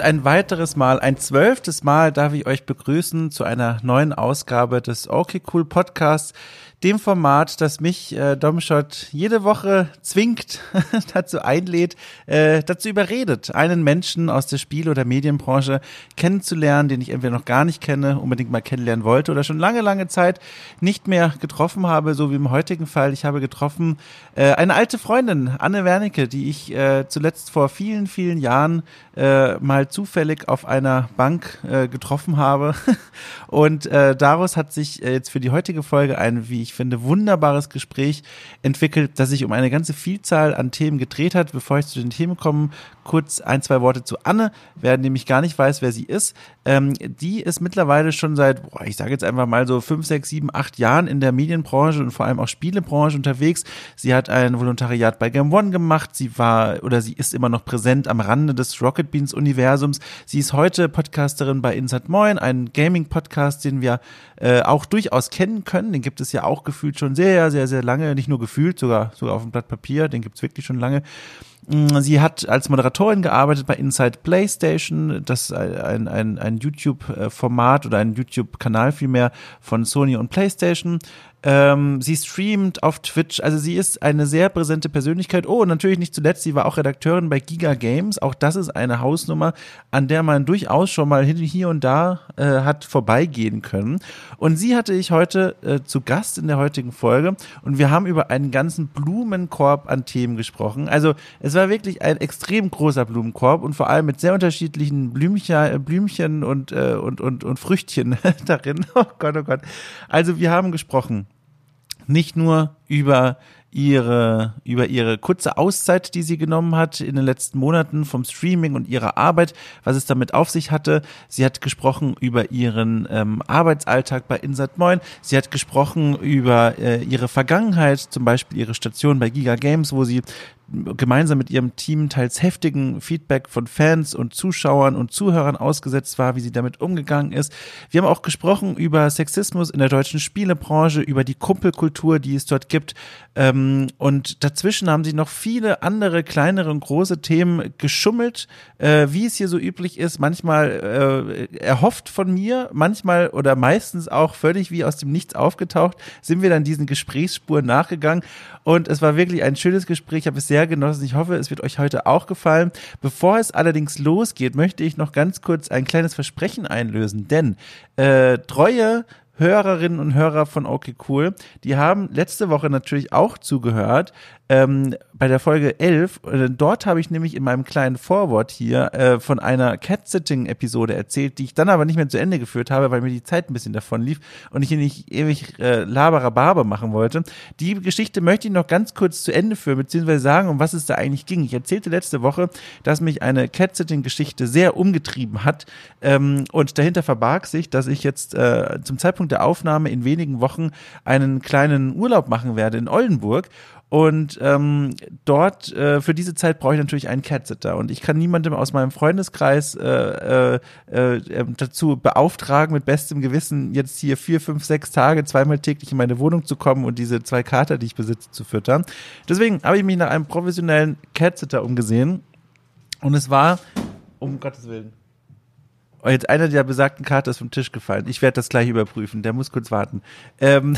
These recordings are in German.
Und ein weiteres Mal, ein zwölftes Mal darf ich euch begrüßen zu einer neuen Ausgabe des Okay Cool Podcasts dem Format, das mich äh, Domshot jede Woche zwingt, dazu einlädt, äh, dazu überredet, einen Menschen aus der Spiel- oder Medienbranche kennenzulernen, den ich entweder noch gar nicht kenne, unbedingt mal kennenlernen wollte oder schon lange, lange Zeit nicht mehr getroffen habe, so wie im heutigen Fall. Ich habe getroffen äh, eine alte Freundin, Anne Wernicke, die ich äh, zuletzt vor vielen, vielen Jahren äh, mal zufällig auf einer Bank äh, getroffen habe. Und äh, daraus hat sich äh, jetzt für die heutige Folge ein, wie ich ich finde, wunderbares Gespräch entwickelt, das sich um eine ganze Vielzahl an Themen gedreht hat. Bevor ich zu den Themen komme, kurz ein, zwei Worte zu Anne. Wer nämlich gar nicht weiß, wer sie ist, ähm, die ist mittlerweile schon seit, boah, ich sage jetzt einfach mal so fünf, sechs, sieben, acht Jahren in der Medienbranche und vor allem auch Spielebranche unterwegs. Sie hat ein Volontariat bei Game One gemacht. Sie war oder sie ist immer noch präsent am Rande des Rocket Beans Universums. Sie ist heute Podcasterin bei Insert Moin, ein Gaming-Podcast, den wir äh, auch durchaus kennen können. Den gibt es ja auch gefühlt schon sehr, sehr, sehr lange. Nicht nur gefühlt, sogar, sogar auf dem Blatt Papier. Den gibt's wirklich schon lange. Mm, sie hat als Moderatorin gearbeitet bei Inside PlayStation, das ein, ein, ein YouTube-Format oder ein YouTube-Kanal vielmehr von Sony und PlayStation. Ähm, sie streamt auf Twitch, also sie ist eine sehr präsente Persönlichkeit. Oh, und natürlich nicht zuletzt, sie war auch Redakteurin bei Giga Games. Auch das ist eine Hausnummer, an der man durchaus schon mal hier und da äh, hat vorbeigehen können. Und sie hatte ich heute äh, zu Gast in der heutigen Folge und wir haben über einen ganzen Blumenkorb an Themen gesprochen. Also es war wirklich ein extrem großer Blumenkorb und vor allem mit sehr unterschiedlichen Blümchen, Blümchen und, äh, und, und, und Früchtchen darin. Oh Gott, oh Gott. Also wir haben gesprochen nicht nur über ihre, über ihre kurze Auszeit, die sie genommen hat in den letzten Monaten vom Streaming und ihrer Arbeit, was es damit auf sich hatte. Sie hat gesprochen über ihren ähm, Arbeitsalltag bei Insert Moin. Sie hat gesprochen über äh, ihre Vergangenheit, zum Beispiel ihre Station bei Giga Games, wo sie gemeinsam mit ihrem Team teils heftigen Feedback von Fans und Zuschauern und Zuhörern ausgesetzt war, wie sie damit umgegangen ist. Wir haben auch gesprochen über Sexismus in der deutschen Spielebranche, über die Kumpelkultur, die es dort gibt. Ähm, und dazwischen haben sie noch viele andere kleinere und große Themen geschummelt, äh, wie es hier so üblich ist. Manchmal äh, erhofft von mir, manchmal oder meistens auch völlig wie aus dem Nichts aufgetaucht, sind wir dann diesen Gesprächsspuren nachgegangen. Und es war wirklich ein schönes Gespräch. Ich habe es sehr genossen. Ich hoffe, es wird euch heute auch gefallen. Bevor es allerdings losgeht, möchte ich noch ganz kurz ein kleines Versprechen einlösen, denn äh, treue Hörerinnen und Hörer von Okay Cool, die haben letzte Woche natürlich auch zugehört ähm, bei der Folge 11. Äh, dort habe ich nämlich in meinem kleinen Vorwort hier äh, von einer Cat-Sitting-Episode erzählt, die ich dann aber nicht mehr zu Ende geführt habe, weil mir die Zeit ein bisschen davon lief und ich hier nicht ewig äh, Laberababer machen wollte. Die Geschichte möchte ich noch ganz kurz zu Ende führen, beziehungsweise sagen, um was es da eigentlich ging. Ich erzählte letzte Woche, dass mich eine Cat-Sitting-Geschichte sehr umgetrieben hat ähm, und dahinter verbarg sich, dass ich jetzt äh, zum Zeitpunkt der Aufnahme in wenigen Wochen einen kleinen Urlaub machen werde in Oldenburg. Und ähm, dort, äh, für diese Zeit brauche ich natürlich einen Catsitter. Und ich kann niemandem aus meinem Freundeskreis äh, äh, äh, dazu beauftragen, mit bestem Gewissen jetzt hier vier, fünf, sechs Tage zweimal täglich in meine Wohnung zu kommen und diese zwei Kater, die ich besitze, zu füttern. Deswegen habe ich mich nach einem professionellen Catsitter umgesehen. Und es war, um Gottes Willen, jetzt einer der besagten Karte ist vom Tisch gefallen. Ich werde das gleich überprüfen. Der muss kurz warten. Ähm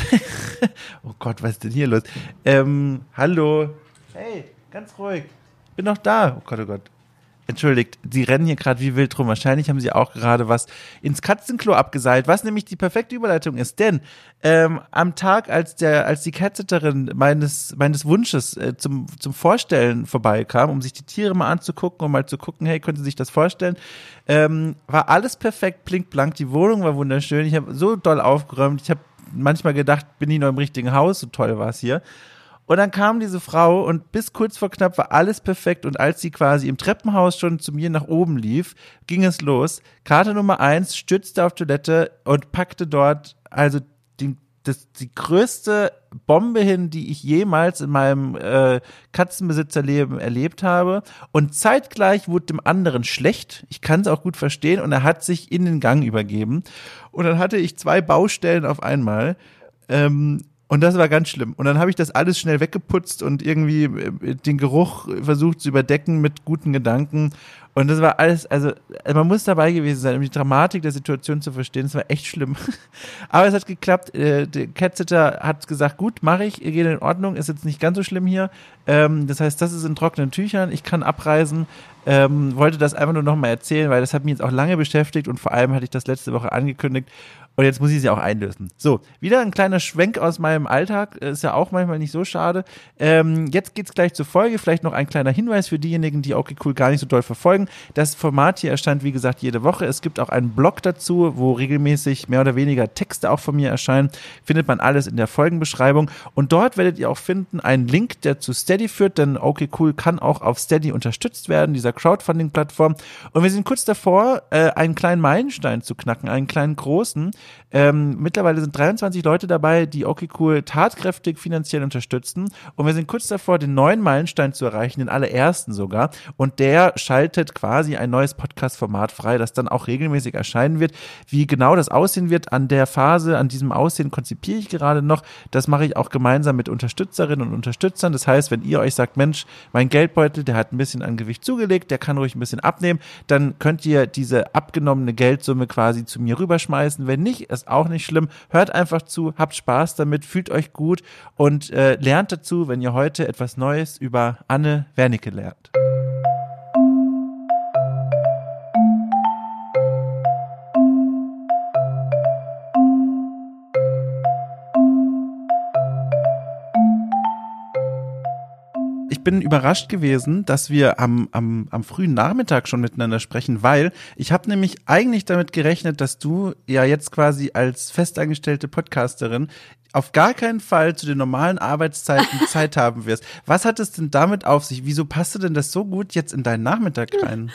oh Gott, was ist denn hier los? Ähm, hallo. Hey, ganz ruhig. Bin noch da. Oh Gott, oh Gott entschuldigt, sie rennen hier gerade wie wild rum. Wahrscheinlich haben sie auch gerade was ins Katzenklo abgeseilt, was nämlich die perfekte Überleitung ist. Denn ähm, am Tag, als der, als die Catsitterin meines meines Wunsches äh, zum zum Vorstellen vorbeikam, um sich die Tiere mal anzugucken, um mal zu gucken, hey, könnte sich das vorstellen, ähm, war alles perfekt, blinkblank. Die Wohnung war wunderschön. Ich habe so doll aufgeräumt. Ich habe manchmal gedacht, bin ich noch im richtigen Haus. So toll war es hier. Und dann kam diese Frau und bis kurz vor knapp war alles perfekt. Und als sie quasi im Treppenhaus schon zu mir nach oben lief, ging es los. Karte Nummer eins stützte auf Toilette und packte dort also die, das, die größte Bombe hin, die ich jemals in meinem äh, Katzenbesitzerleben erlebt habe. Und zeitgleich wurde dem anderen schlecht. Ich kann es auch gut verstehen. Und er hat sich in den Gang übergeben. Und dann hatte ich zwei Baustellen auf einmal. Ähm, und das war ganz schlimm. Und dann habe ich das alles schnell weggeputzt und irgendwie äh, den Geruch versucht zu überdecken mit guten Gedanken. Und das war alles, also man muss dabei gewesen sein, um die Dramatik der Situation zu verstehen. Es war echt schlimm. Aber es hat geklappt. Äh, der Catsitter hat gesagt, gut, mache ich, geht in Ordnung, ist jetzt nicht ganz so schlimm hier. Ähm, das heißt, das ist in trockenen Tüchern. Ich kann abreisen. Ähm, wollte das einfach nur nochmal erzählen, weil das hat mich jetzt auch lange beschäftigt und vor allem hatte ich das letzte Woche angekündigt und jetzt muss ich sie auch einlösen. So, wieder ein kleiner Schwenk aus meinem Alltag. Ist ja auch manchmal nicht so schade. Ähm, jetzt geht's gleich zur Folge. Vielleicht noch ein kleiner Hinweis für diejenigen, die okay cool gar nicht so doll verfolgen. Das Format hier erscheint, wie gesagt, jede Woche. Es gibt auch einen Blog dazu, wo regelmäßig mehr oder weniger Texte auch von mir erscheinen. Findet man alles in der Folgenbeschreibung. Und dort werdet ihr auch finden einen Link, der zu Steady führt, denn okay cool kann auch auf Steady unterstützt werden, dieser Crowdfunding-Plattform. Und wir sind kurz davor, äh, einen kleinen Meilenstein zu knacken, einen kleinen großen. Ähm, mittlerweile sind 23 Leute dabei, die okay tatkräftig finanziell unterstützen. Und wir sind kurz davor, den neuen Meilenstein zu erreichen, den allerersten sogar. Und der schaltet quasi ein neues Podcast-Format frei, das dann auch regelmäßig erscheinen wird. Wie genau das aussehen wird an der Phase, an diesem Aussehen konzipiere ich gerade noch. Das mache ich auch gemeinsam mit Unterstützerinnen und Unterstützern. Das heißt, wenn ihr euch sagt, Mensch, mein Geldbeutel, der hat ein bisschen an Gewicht zugelegt, der kann ruhig ein bisschen abnehmen, dann könnt ihr diese abgenommene Geldsumme quasi zu mir rüberschmeißen. Wenn nicht, nicht, ist auch nicht schlimm. Hört einfach zu, habt Spaß damit, fühlt euch gut und äh, lernt dazu, wenn ihr heute etwas Neues über Anne Wernicke lernt. Ich bin überrascht gewesen, dass wir am, am, am frühen Nachmittag schon miteinander sprechen, weil ich habe nämlich eigentlich damit gerechnet, dass du ja jetzt quasi als festangestellte Podcasterin auf gar keinen Fall zu den normalen Arbeitszeiten Zeit haben wirst. Was hat es denn damit auf sich? Wieso passte denn das so gut jetzt in deinen Nachmittag rein?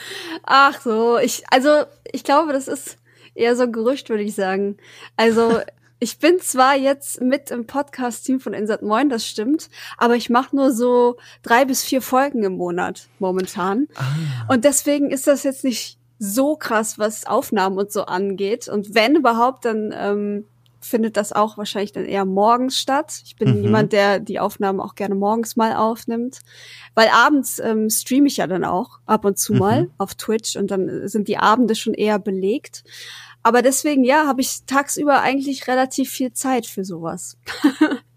Ach so, ich, also ich glaube, das ist eher so ein Gerücht, würde ich sagen. Also ich bin zwar jetzt mit im Podcast-Team von Insert Moin, das stimmt, aber ich mache nur so drei bis vier Folgen im Monat momentan. Ah. Und deswegen ist das jetzt nicht so krass, was Aufnahmen und so angeht. Und wenn überhaupt, dann ähm, findet das auch wahrscheinlich dann eher morgens statt. Ich bin mhm. jemand, der die Aufnahmen auch gerne morgens mal aufnimmt, weil abends ähm, streame ich ja dann auch ab und zu mhm. mal auf Twitch und dann sind die Abende schon eher belegt. Aber deswegen, ja, habe ich tagsüber eigentlich relativ viel Zeit für sowas.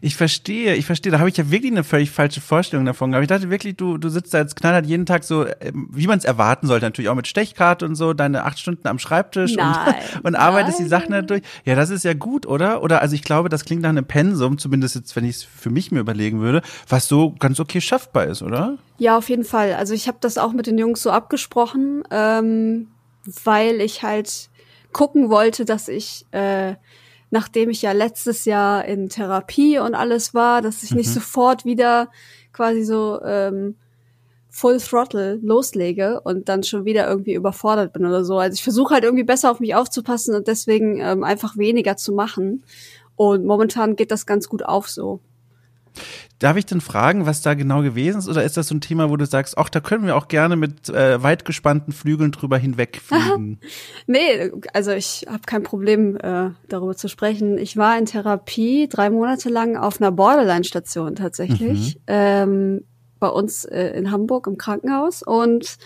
Ich verstehe, ich verstehe. Da habe ich ja wirklich eine völlig falsche Vorstellung davon gehabt. Ich dachte wirklich, du, du sitzt da als Knallhart jeden Tag so, ähm, wie man es erwarten sollte, natürlich auch mit Stechkarte und so, deine acht Stunden am Schreibtisch nein, und, und arbeitest die Sachen da durch. Ja, das ist ja gut, oder? Oder also ich glaube, das klingt nach einem Pensum, zumindest jetzt, wenn ich es für mich mir überlegen würde, was so ganz okay schaffbar ist, oder? Ja, auf jeden Fall. Also ich habe das auch mit den Jungs so abgesprochen, ähm, weil ich halt gucken wollte, dass ich, äh, nachdem ich ja letztes Jahr in Therapie und alles war, dass ich mhm. nicht sofort wieder quasi so ähm, Full Throttle loslege und dann schon wieder irgendwie überfordert bin oder so. Also ich versuche halt irgendwie besser auf mich aufzupassen und deswegen ähm, einfach weniger zu machen. Und momentan geht das ganz gut auf so. Darf ich denn fragen, was da genau gewesen ist? Oder ist das so ein Thema, wo du sagst, ach, da können wir auch gerne mit äh, weit gespannten Flügeln drüber hinwegfliegen? nee, also ich habe kein Problem, äh, darüber zu sprechen. Ich war in Therapie drei Monate lang auf einer Borderline-Station tatsächlich. Mhm. Ähm, bei uns äh, in Hamburg im Krankenhaus. Und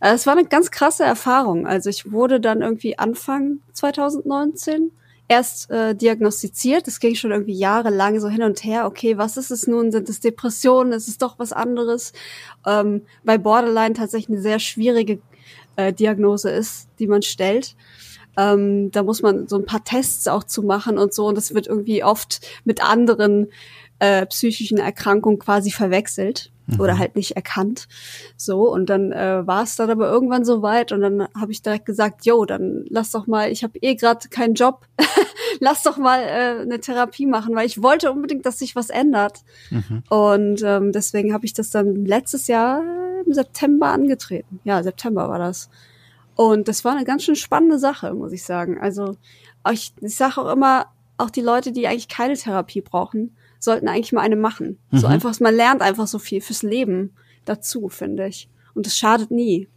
äh, es war eine ganz krasse Erfahrung. Also ich wurde dann irgendwie Anfang 2019 erst äh, diagnostiziert. Das ging schon irgendwie jahrelang so hin und her. Okay, was ist es nun? Sind es Depressionen? Ist es doch was anderes? Ähm, bei Borderline tatsächlich eine sehr schwierige äh, Diagnose ist, die man stellt. Ähm, da muss man so ein paar Tests auch zu machen und so. Und das wird irgendwie oft mit anderen äh, psychischen Erkrankungen quasi verwechselt mhm. oder halt nicht erkannt. So, und dann äh, war es dann aber irgendwann so weit und dann habe ich direkt gesagt, yo, dann lass doch mal, ich habe eh gerade keinen Job, lass doch mal äh, eine Therapie machen, weil ich wollte unbedingt, dass sich was ändert. Mhm. Und ähm, deswegen habe ich das dann letztes Jahr im September angetreten. Ja, September war das. Und das war eine ganz schön spannende Sache, muss ich sagen. Also ich, ich sage auch immer, auch die Leute, die eigentlich keine Therapie brauchen, sollten eigentlich mal eine machen. Mhm. So einfach, man lernt einfach so viel fürs Leben dazu, finde ich. Und es schadet nie.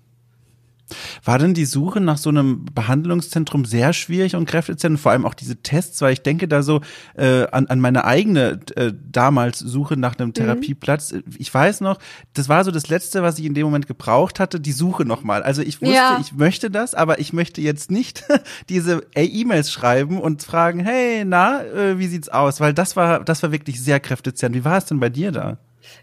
War denn die Suche nach so einem Behandlungszentrum sehr schwierig und kräftezehrend? Vor allem auch diese Tests, weil ich denke da so äh, an, an meine eigene äh, damals Suche nach einem mhm. Therapieplatz. Mhm. Ich weiß noch, das war so das Letzte, was ich in dem Moment gebraucht hatte, die Suche nochmal. Also ich wusste, ja. ich möchte das, aber ich möchte jetzt nicht diese E-Mails schreiben und fragen, hey, na, äh, wie sieht's aus? Weil das war, das war wirklich sehr kräftezehrend. Wie war es denn bei dir da?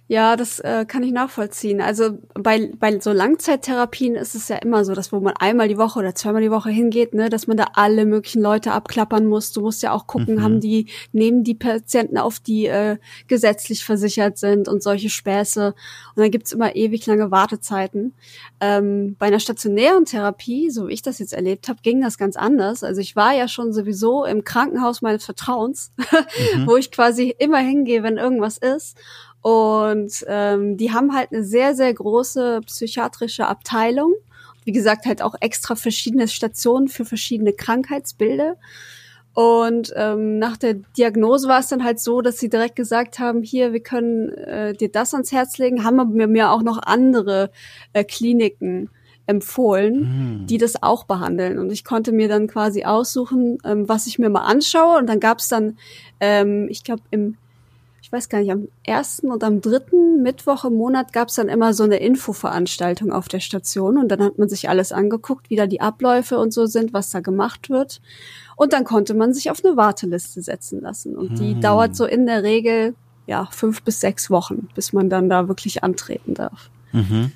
Ja, das äh, kann ich nachvollziehen. Also bei, bei so Langzeittherapien ist es ja immer so, dass wo man einmal die Woche oder zweimal die Woche hingeht, ne, dass man da alle möglichen Leute abklappern muss. Du musst ja auch gucken, mhm. haben die, nehmen die Patienten auf, die äh, gesetzlich versichert sind und solche Späße. Und dann gibt's immer ewig lange Wartezeiten. Ähm, bei einer stationären Therapie, so wie ich das jetzt erlebt habe, ging das ganz anders. Also ich war ja schon sowieso im Krankenhaus meines Vertrauens, mhm. wo ich quasi immer hingehe, wenn irgendwas ist. Und ähm, die haben halt eine sehr, sehr große psychiatrische Abteilung. Wie gesagt, halt auch extra verschiedene Stationen für verschiedene Krankheitsbilder. Und ähm, nach der Diagnose war es dann halt so, dass sie direkt gesagt haben, hier, wir können äh, dir das ans Herz legen, haben mir, mir auch noch andere äh, Kliniken empfohlen, mhm. die das auch behandeln. Und ich konnte mir dann quasi aussuchen, ähm, was ich mir mal anschaue. Und dann gab es dann, ähm, ich glaube, im weiß gar nicht, am ersten und am dritten Mittwoch im Monat gab es dann immer so eine Infoveranstaltung auf der Station und dann hat man sich alles angeguckt, wie da die Abläufe und so sind, was da gemacht wird. Und dann konnte man sich auf eine Warteliste setzen lassen. Und die hm. dauert so in der Regel ja fünf bis sechs Wochen, bis man dann da wirklich antreten darf. Mhm.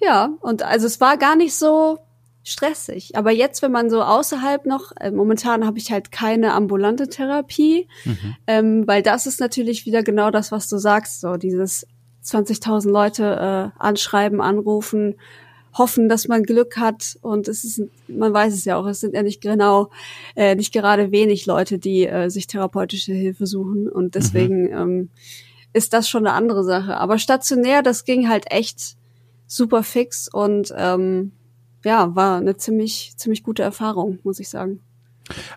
Ja, und also es war gar nicht so stressig. Aber jetzt, wenn man so außerhalb noch, äh, momentan habe ich halt keine ambulante Therapie, mhm. ähm, weil das ist natürlich wieder genau das, was du sagst, so dieses 20.000 Leute äh, anschreiben, anrufen, hoffen, dass man Glück hat und es ist, man weiß es ja auch, es sind ja nicht genau, äh, nicht gerade wenig Leute, die äh, sich therapeutische Hilfe suchen und deswegen mhm. ähm, ist das schon eine andere Sache. Aber stationär, das ging halt echt super fix und ähm, ja, war eine ziemlich, ziemlich gute Erfahrung, muss ich sagen.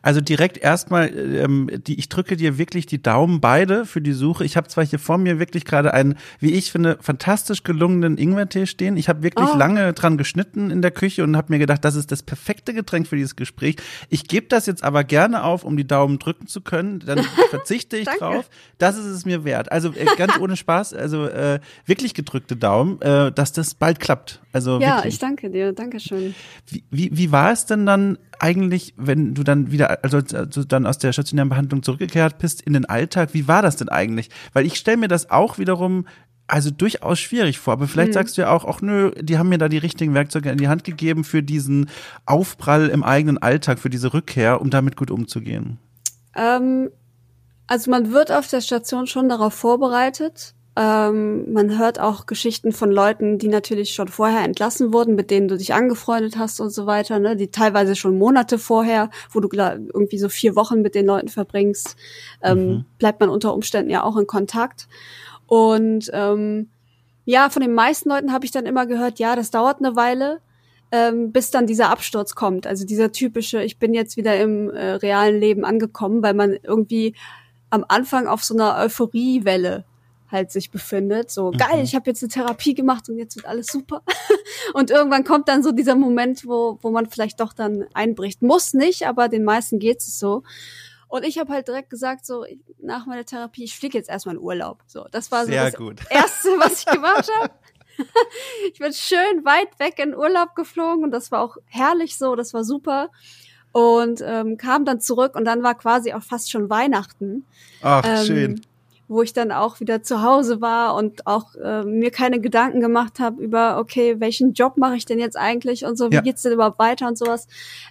Also direkt erstmal, ähm, die, ich drücke dir wirklich die Daumen beide für die Suche. Ich habe zwar hier vor mir wirklich gerade einen, wie ich finde, fantastisch gelungenen Ingwertee stehen. Ich habe wirklich oh. lange dran geschnitten in der Küche und habe mir gedacht, das ist das perfekte Getränk für dieses Gespräch. Ich gebe das jetzt aber gerne auf, um die Daumen drücken zu können. Dann verzichte ich drauf. Das ist es mir wert. Also äh, ganz ohne Spaß, also äh, wirklich gedrückte Daumen, äh, dass das bald klappt. Also ja, wirklich. ich danke dir, danke schön. Wie, wie, wie war es denn dann eigentlich, wenn du dann wieder, also, also dann aus der stationären Behandlung zurückgekehrt bist in den Alltag, wie war das denn eigentlich? Weil ich stelle mir das auch wiederum also durchaus schwierig vor. Aber vielleicht mhm. sagst du ja auch, ach nö, die haben mir da die richtigen Werkzeuge in die Hand gegeben für diesen Aufprall im eigenen Alltag, für diese Rückkehr, um damit gut umzugehen. Ähm, also man wird auf der Station schon darauf vorbereitet. Ähm, man hört auch Geschichten von Leuten, die natürlich schon vorher entlassen wurden, mit denen du dich angefreundet hast und so weiter, ne? die teilweise schon Monate vorher, wo du irgendwie so vier Wochen mit den Leuten verbringst, ähm, mhm. bleibt man unter Umständen ja auch in Kontakt. Und ähm, ja, von den meisten Leuten habe ich dann immer gehört, ja, das dauert eine Weile, ähm, bis dann dieser Absturz kommt. Also dieser typische, ich bin jetzt wieder im äh, realen Leben angekommen, weil man irgendwie am Anfang auf so einer Euphoriewelle halt sich befindet. So, mhm. geil, ich habe jetzt eine Therapie gemacht und jetzt wird alles super. und irgendwann kommt dann so dieser Moment, wo, wo man vielleicht doch dann einbricht. Muss nicht, aber den meisten geht es so. Und ich habe halt direkt gesagt, so nach meiner Therapie, ich fliege jetzt erstmal in Urlaub. So, das war so Sehr das gut. Erste, was ich gemacht habe. ich bin schön weit weg in Urlaub geflogen und das war auch herrlich so, das war super. Und ähm, kam dann zurück und dann war quasi auch fast schon Weihnachten. Ach, ähm, schön wo ich dann auch wieder zu Hause war und auch äh, mir keine Gedanken gemacht habe über, okay, welchen Job mache ich denn jetzt eigentlich und so, wie ja. geht's denn überhaupt weiter und sowas.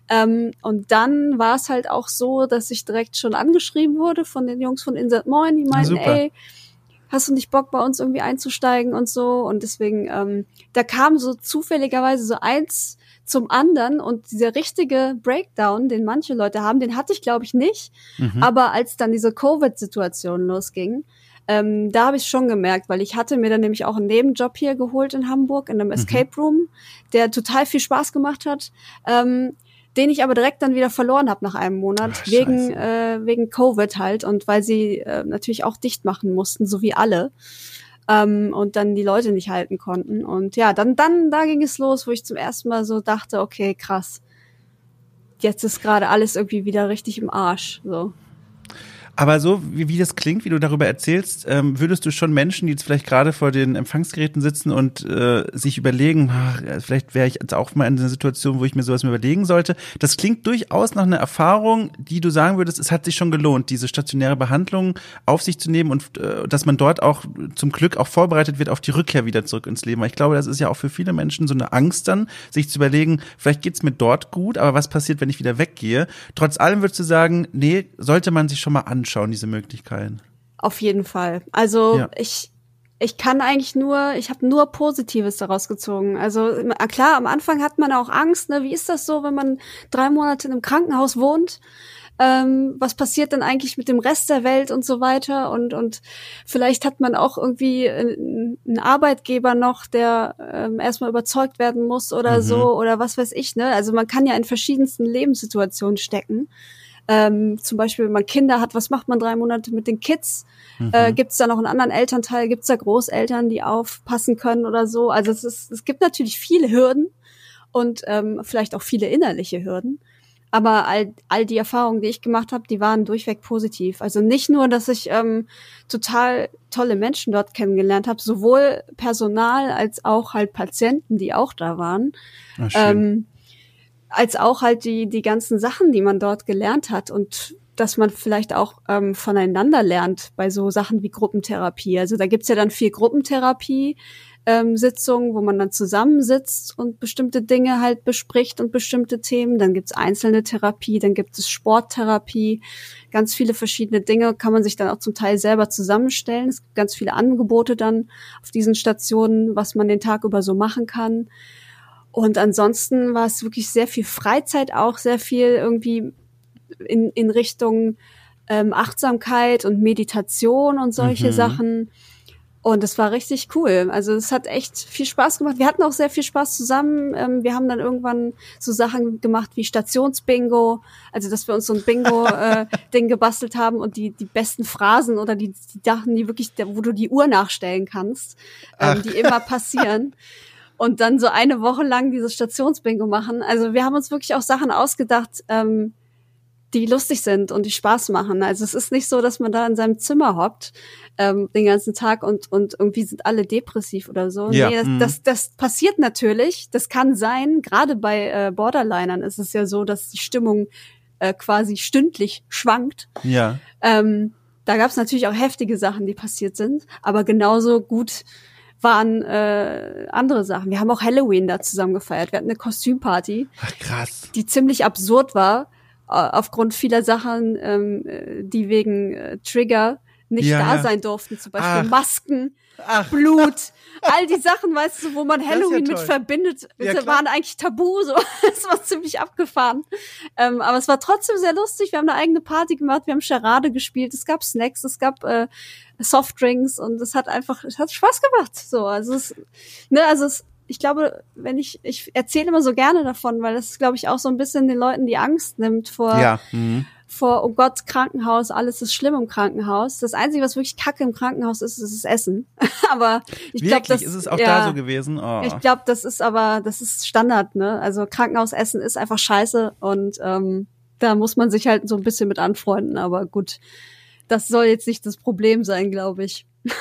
Ähm, und dann war es halt auch so, dass ich direkt schon angeschrieben wurde von den Jungs von Insert Moin, die meinten, ja, ey, hast du nicht Bock bei uns irgendwie einzusteigen und so und deswegen, ähm, da kam so zufälligerweise so eins zum anderen und dieser richtige Breakdown, den manche Leute haben, den hatte ich glaube ich nicht. Mhm. Aber als dann diese Covid-Situation losging, ähm, da habe ich schon gemerkt, weil ich hatte mir dann nämlich auch einen Nebenjob hier geholt in Hamburg in einem mhm. Escape Room, der total viel Spaß gemacht hat. Ähm, den ich aber direkt dann wieder verloren habe nach einem Monat Ach, wegen äh, wegen Covid halt und weil sie äh, natürlich auch dicht machen mussten, so wie alle. Ähm, und dann die Leute nicht halten konnten. Und ja, dann, dann, da ging es los, wo ich zum ersten Mal so dachte, okay, krass. Jetzt ist gerade alles irgendwie wieder richtig im Arsch. So. Aber so wie, wie das klingt, wie du darüber erzählst, ähm, würdest du schon Menschen, die jetzt vielleicht gerade vor den Empfangsgeräten sitzen und äh, sich überlegen, ach, vielleicht wäre ich jetzt auch mal in einer Situation, wo ich mir sowas überlegen sollte. Das klingt durchaus nach einer Erfahrung, die du sagen würdest, es hat sich schon gelohnt, diese stationäre Behandlung auf sich zu nehmen und äh, dass man dort auch zum Glück auch vorbereitet wird auf die Rückkehr wieder zurück ins Leben. Weil ich glaube, das ist ja auch für viele Menschen so eine Angst dann, sich zu überlegen, vielleicht geht's mir dort gut, aber was passiert, wenn ich wieder weggehe? Trotz allem würdest du sagen, nee, sollte man sich schon mal anschauen anschauen, diese Möglichkeiten. Auf jeden Fall. Also ja. ich, ich kann eigentlich nur, ich habe nur Positives daraus gezogen. Also klar, am Anfang hat man auch Angst, ne? Wie ist das so, wenn man drei Monate in einem Krankenhaus wohnt? Ähm, was passiert dann eigentlich mit dem Rest der Welt und so weiter? Und, und vielleicht hat man auch irgendwie einen Arbeitgeber noch, der ähm, erstmal überzeugt werden muss oder mhm. so oder was weiß ich, ne? Also man kann ja in verschiedensten Lebenssituationen stecken ähm, zum Beispiel, wenn man Kinder hat, was macht man drei Monate mit den Kids? Mhm. Äh, gibt es da noch einen anderen Elternteil? Gibt es da Großeltern, die aufpassen können oder so? Also es, ist, es gibt natürlich viele Hürden und ähm, vielleicht auch viele innerliche Hürden. Aber all, all die Erfahrungen, die ich gemacht habe, die waren durchweg positiv. Also nicht nur, dass ich ähm, total tolle Menschen dort kennengelernt habe, sowohl Personal als auch halt Patienten, die auch da waren. Ach, ähm, als auch halt die, die ganzen Sachen, die man dort gelernt hat und dass man vielleicht auch ähm, voneinander lernt bei so Sachen wie Gruppentherapie. Also da gibt's ja dann viel Gruppentherapie. Ähm, wo man dann zusammensitzt und bestimmte Dinge halt bespricht und bestimmte Themen. Dann gibt's einzelne Therapie, dann gibt es Sporttherapie. Ganz viele verschiedene Dinge kann man sich dann auch zum Teil selber zusammenstellen. Es gibt ganz viele Angebote dann auf diesen Stationen, was man den Tag über so machen kann. Und ansonsten war es wirklich sehr viel Freizeit auch, sehr viel irgendwie in, in Richtung ähm, Achtsamkeit und Meditation und solche mhm. Sachen. Und es war richtig cool. Also es hat echt viel Spaß gemacht. Wir hatten auch sehr viel Spaß zusammen. Ähm, wir haben dann irgendwann so Sachen gemacht wie Stationsbingo. Also dass wir uns so ein Bingo-Ding äh, gebastelt haben und die, die besten Phrasen oder die, die Sachen, die wirklich, wo du die Uhr nachstellen kannst, ähm, die immer passieren und dann so eine Woche lang dieses Stationsbingo machen. Also wir haben uns wirklich auch Sachen ausgedacht, ähm, die lustig sind und die Spaß machen. Also es ist nicht so, dass man da in seinem Zimmer hockt ähm, den ganzen Tag und, und irgendwie sind alle depressiv oder so. Ja. Nee, das, mhm. das, das passiert natürlich. Das kann sein. Gerade bei äh, Borderlinern ist es ja so, dass die Stimmung äh, quasi stündlich schwankt. Ja. Ähm, da gab es natürlich auch heftige Sachen, die passiert sind, aber genauso gut waren äh, andere Sachen. Wir haben auch Halloween da zusammen gefeiert. Wir hatten eine Kostümparty. Ach, krass. Die ziemlich absurd war, äh, aufgrund vieler Sachen, ähm, äh, die wegen äh, Trigger nicht ja, da sein durften. Zum Beispiel Ach. Masken, Ach. Blut, all die Sachen, weißt du, wo man Halloween ja mit verbindet, ja, waren eigentlich tabu, so. Es war ziemlich abgefahren. Ähm, aber es war trotzdem sehr lustig. Wir haben eine eigene Party gemacht, wir haben Charade gespielt, es gab Snacks, es gab äh, Softdrinks und es hat einfach, es hat Spaß gemacht. So, also es, ne, also es, ich glaube, wenn ich, ich erzähle immer so gerne davon, weil das, glaube ich, auch so ein bisschen den Leuten die Angst nimmt vor, ja. Mhm. vor, oh Gott, Krankenhaus, alles ist schlimm im Krankenhaus. Das Einzige, was wirklich kacke im Krankenhaus ist, ist das Essen. aber ich glaube, das ist es auch ja, da so gewesen. Oh. Ich glaube, das ist aber, das ist Standard, ne? Also Krankenhausessen ist einfach scheiße und ähm, da muss man sich halt so ein bisschen mit anfreunden, aber gut das soll jetzt nicht das Problem sein, glaube ich.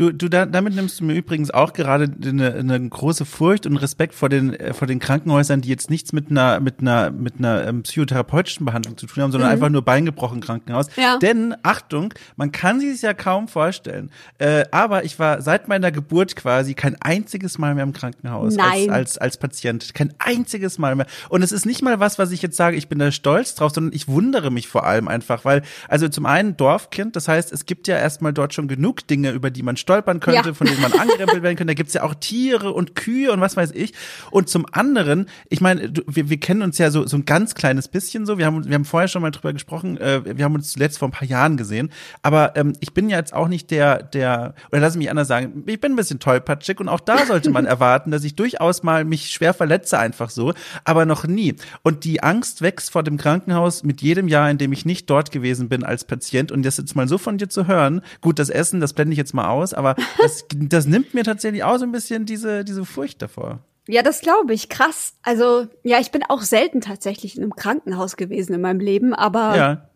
Du, du da, damit nimmst du mir übrigens auch gerade eine, eine große Furcht und Respekt vor den äh, vor den Krankenhäusern, die jetzt nichts mit einer mit einer mit einer ähm, psychotherapeutischen Behandlung zu tun haben, sondern mhm. einfach nur beingebrochen Krankenhaus. Ja. Denn Achtung, man kann sich ja kaum vorstellen. Äh, aber ich war seit meiner Geburt quasi kein einziges Mal mehr im Krankenhaus Nein. als, als als Patient, kein einziges Mal mehr. Und es ist nicht mal was, was ich jetzt sage, ich bin da stolz drauf, sondern ich wundere mich vor allem einfach, weil also zum einen Dorfkind, das heißt, es gibt ja erstmal dort schon genug Dinge, über die man stolpern könnte, ja. von denen man angerempelt werden könnte. Da gibt's ja auch Tiere und Kühe und was weiß ich. Und zum anderen, ich meine, wir, wir kennen uns ja so, so ein ganz kleines bisschen so. Wir haben, wir haben vorher schon mal drüber gesprochen. Äh, wir haben uns zuletzt vor ein paar Jahren gesehen. Aber ähm, ich bin ja jetzt auch nicht der, der, oder lass mich anders sagen, ich bin ein bisschen tollpatschig und auch da sollte man erwarten, dass ich durchaus mal mich schwer verletze einfach so, aber noch nie. Und die Angst wächst vor dem Krankenhaus mit jedem Jahr, in dem ich nicht dort gewesen bin als Patient. Und das jetzt mal so von dir zu hören, gut, das Essen, das blende ich jetzt mal aus, aus, aber das, das nimmt mir tatsächlich auch so ein bisschen diese, diese Furcht davor. Ja, das glaube ich. Krass. Also, ja, ich bin auch selten tatsächlich in einem Krankenhaus gewesen in meinem Leben, aber ja.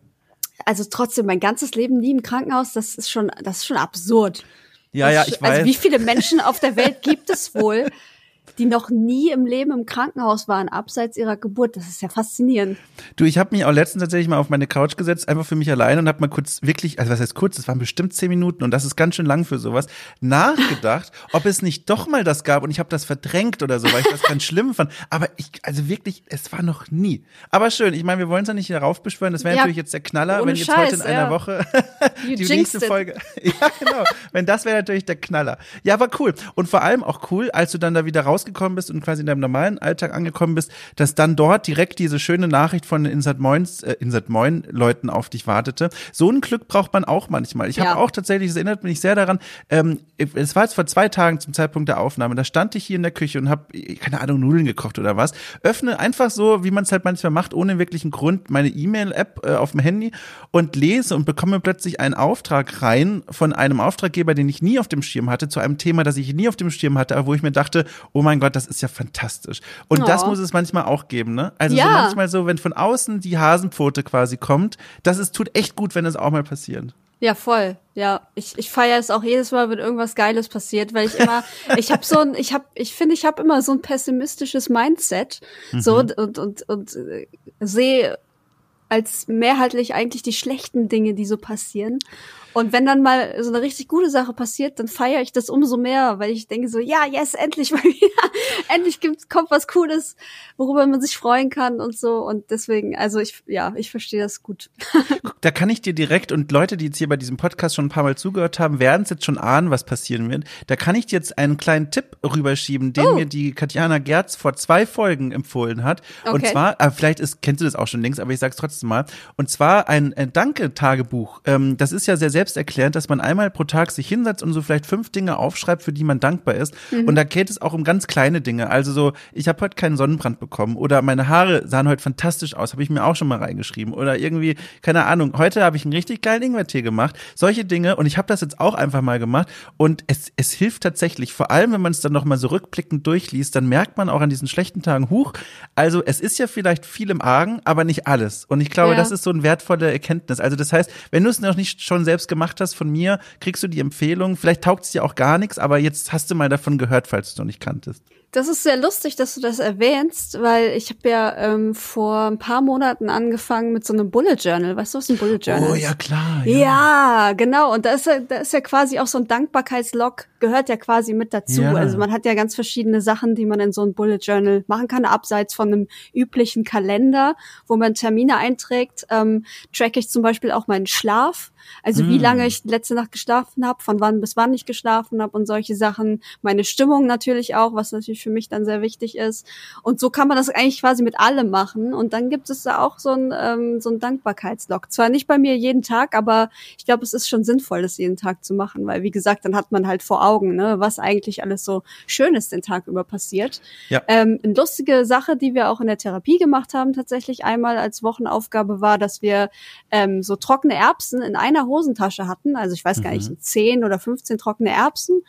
also trotzdem mein ganzes Leben nie im Krankenhaus, das ist schon, das ist schon absurd. Ja, ja, ich also, weiß. Also wie viele Menschen auf der Welt gibt es wohl, die noch nie im Leben im Krankenhaus waren, abseits ihrer Geburt. Das ist ja faszinierend. Du, ich habe mich auch letztens tatsächlich mal auf meine Couch gesetzt, einfach für mich alleine und habe mal kurz wirklich, also was heißt kurz, das waren bestimmt zehn Minuten und das ist ganz schön lang für sowas, nachgedacht, ob es nicht doch mal das gab und ich habe das verdrängt oder so, weil ich das ganz schlimm fand. Aber ich, also wirklich, es war noch nie. Aber schön, ich meine, wir wollen es ja nicht darauf beschwören, das wäre ja, natürlich jetzt der Knaller, wenn jetzt Scheiß, heute in einer Woche die nächste Folge. Ja, genau. wenn das wäre natürlich der Knaller. Ja, war cool. Und vor allem auch cool, als du dann da wieder raus rausgekommen bist und quasi in deinem normalen Alltag angekommen bist, dass dann dort direkt diese schöne Nachricht von Insert Moins, äh, Insert Moin Leuten auf dich wartete. So ein Glück braucht man auch manchmal. Ich ja. habe auch tatsächlich, es erinnert mich sehr daran, ähm, es war jetzt vor zwei Tagen zum Zeitpunkt der Aufnahme, da stand ich hier in der Küche und habe, keine Ahnung, Nudeln gekocht oder was, öffne einfach so, wie man es halt manchmal macht, ohne wirklichen Grund, meine E-Mail-App äh, auf dem Handy und lese und bekomme plötzlich einen Auftrag rein von einem Auftraggeber, den ich nie auf dem Schirm hatte, zu einem Thema, das ich nie auf dem Schirm hatte, aber wo ich mir dachte, oh mein Gott, das ist ja fantastisch. Und oh. das muss es manchmal auch geben, ne? Also ja. so manchmal so, wenn von außen die Hasenpfote quasi kommt, das ist, tut echt gut, wenn es auch mal passiert. Ja, voll. Ja, ich, ich feiere es auch jedes Mal, wenn irgendwas Geiles passiert, weil ich immer, ich habe so ein, ich habe, ich finde, ich habe immer so ein pessimistisches Mindset, mhm. so und und und, und äh, sehe als mehrheitlich eigentlich die schlechten Dinge, die so passieren. Und wenn dann mal so eine richtig gute Sache passiert, dann feiere ich das umso mehr, weil ich denke so, ja, yes, endlich mal wieder, endlich gibt, kommt was Cooles, worüber man sich freuen kann und so. Und deswegen, also ich, ja, ich verstehe das gut. da kann ich dir direkt und Leute, die jetzt hier bei diesem Podcast schon ein paar Mal zugehört haben, werden es jetzt schon ahnen, was passieren wird. Da kann ich dir jetzt einen kleinen Tipp rüberschieben, den oh. mir die Katjana Gerz vor zwei Folgen empfohlen hat. Okay. Und zwar, äh, vielleicht ist, kennst du das auch schon längst, aber ich sag's trotzdem mal. Und zwar ein, ein Danke-Tagebuch. Ähm, das ist ja sehr selbst erklärt, dass man einmal pro Tag sich hinsetzt und so vielleicht fünf Dinge aufschreibt, für die man dankbar ist. Mhm. Und da geht es auch um ganz kleine Dinge. Also so, ich habe heute keinen Sonnenbrand bekommen oder meine Haare sahen heute fantastisch aus, habe ich mir auch schon mal reingeschrieben. Oder irgendwie, keine Ahnung, heute habe ich einen richtig geilen Ingwertee gemacht. Solche Dinge. Und ich habe das jetzt auch einfach mal gemacht. Und es, es hilft tatsächlich, vor allem wenn man es dann nochmal so rückblickend durchliest, dann merkt man auch an diesen schlechten Tagen, huch, also es ist ja vielleicht viel im Argen, aber nicht alles. Und ich glaube, ja. das ist so eine wertvolle Erkenntnis. Also das heißt, wenn du es noch nicht schon selbst gemacht hast von mir, kriegst du die Empfehlung. Vielleicht taugt es dir auch gar nichts, aber jetzt hast du mal davon gehört, falls du es noch nicht kanntest. Das ist sehr lustig, dass du das erwähnst, weil ich habe ja ähm, vor ein paar Monaten angefangen mit so einem Bullet Journal. Weißt du, was ein Bullet Journal oh, ist? Oh ja, klar. Ja. ja, genau. Und da ist, ja, da ist ja quasi auch so ein Dankbarkeitslog, gehört ja quasi mit dazu. Ja. Also man hat ja ganz verschiedene Sachen, die man in so ein Bullet Journal machen kann, abseits von einem üblichen Kalender, wo man Termine einträgt. Ähm, track ich zum Beispiel auch meinen Schlaf. Also mm. wie lange ich letzte Nacht geschlafen habe, von wann bis wann ich geschlafen habe und solche Sachen. Meine Stimmung natürlich auch, was natürlich für mich dann sehr wichtig ist. Und so kann man das eigentlich quasi mit allem machen. Und dann gibt es da auch so ein, ähm, so ein Dankbarkeitslog. Zwar nicht bei mir jeden Tag, aber ich glaube, es ist schon sinnvoll, das jeden Tag zu machen, weil wie gesagt, dann hat man halt vor Augen, ne, was eigentlich alles so Schönes den Tag über passiert. Ja. Ähm, eine lustige Sache, die wir auch in der Therapie gemacht haben, tatsächlich einmal als Wochenaufgabe war, dass wir ähm, so trockene Erbsen in einer einer Hosentasche hatten. Also ich weiß gar nicht, mhm. so 10 oder 15 trockene Erbsen.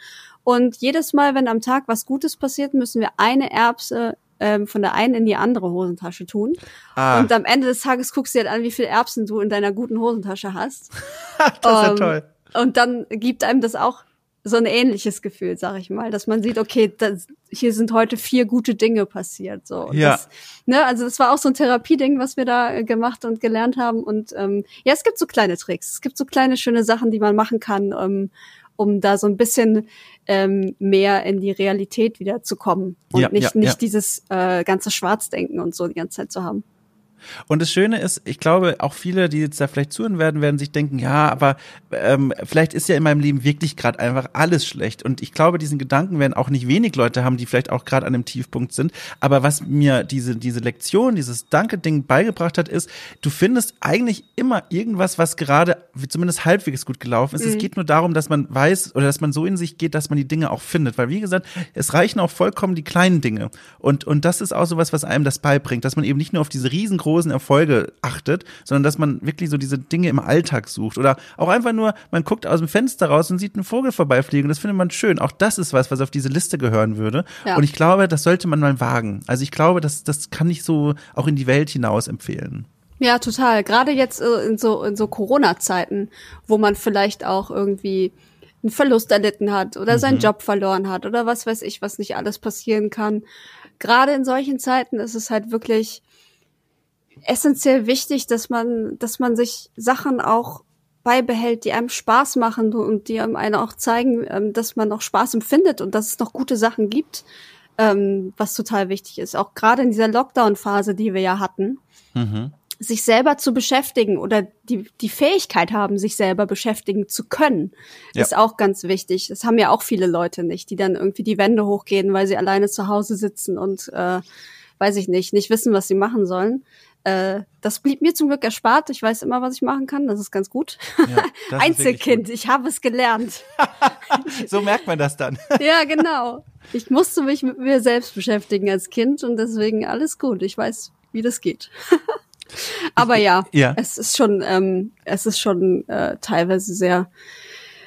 Und jedes Mal, wenn am Tag was Gutes passiert, müssen wir eine Erbse ähm, von der einen in die andere Hosentasche tun. Ah. Und am Ende des Tages guckst du dir halt an, wie viele Erbsen du in deiner guten Hosentasche hast. das ist ja ähm, toll. Und dann gibt einem das auch so ein ähnliches Gefühl, sag ich mal, dass man sieht, okay, das, hier sind heute vier gute Dinge passiert. So. Und ja. Das, ne, also das war auch so ein Therapieding, was wir da äh, gemacht und gelernt haben. Und ähm, ja, es gibt so kleine Tricks, es gibt so kleine schöne Sachen, die man machen kann, um, um da so ein bisschen ähm, mehr in die Realität wieder zu kommen und ja, nicht, ja, nicht dieses äh, ganze Schwarzdenken und so die ganze Zeit zu haben. Und das Schöne ist, ich glaube, auch viele, die jetzt da vielleicht zuhören werden, werden sich denken, ja, aber ähm, vielleicht ist ja in meinem Leben wirklich gerade einfach alles schlecht. Und ich glaube, diesen Gedanken werden auch nicht wenig Leute haben, die vielleicht auch gerade an einem Tiefpunkt sind. Aber was mir diese, diese Lektion, dieses Danke-Ding beigebracht hat, ist, du findest eigentlich immer irgendwas, was gerade zumindest halbwegs gut gelaufen ist. Mhm. Es geht nur darum, dass man weiß oder dass man so in sich geht, dass man die Dinge auch findet. Weil, wie gesagt, es reichen auch vollkommen die kleinen Dinge. Und, und das ist auch sowas, was einem das beibringt, dass man eben nicht nur auf diese riesengroßen grandiosen Erfolge achtet, sondern dass man wirklich so diese Dinge im Alltag sucht oder auch einfach nur, man guckt aus dem Fenster raus und sieht einen Vogel vorbeifliegen. Das findet man schön. Auch das ist was, was auf diese Liste gehören würde. Ja. Und ich glaube, das sollte man mal wagen. Also ich glaube, das, das kann ich so auch in die Welt hinaus empfehlen. Ja, total. Gerade jetzt äh, in so, in so Corona-Zeiten, wo man vielleicht auch irgendwie einen Verlust erlitten hat oder mhm. seinen Job verloren hat oder was weiß ich, was nicht alles passieren kann. Gerade in solchen Zeiten ist es halt wirklich essentiell wichtig, dass man, dass man sich Sachen auch beibehält, die einem Spaß machen und die einem auch zeigen, ähm, dass man noch Spaß empfindet und dass es noch gute Sachen gibt, ähm, was total wichtig ist. Auch gerade in dieser Lockdown-Phase, die wir ja hatten. Mhm sich selber zu beschäftigen oder die, die Fähigkeit haben, sich selber beschäftigen zu können, ja. ist auch ganz wichtig. Das haben ja auch viele Leute nicht, die dann irgendwie die Wände hochgehen, weil sie alleine zu Hause sitzen und äh, weiß ich nicht, nicht wissen, was sie machen sollen. Äh, das blieb mir zum Glück erspart. Ich weiß immer, was ich machen kann. Das ist ganz gut. Ja, Einzelkind, gut. ich habe es gelernt. so merkt man das dann. ja, genau. Ich musste mich mit mir selbst beschäftigen als Kind und deswegen alles gut. Ich weiß, wie das geht. Aber ja, ja, es ist schon, ähm, es ist schon äh, teilweise sehr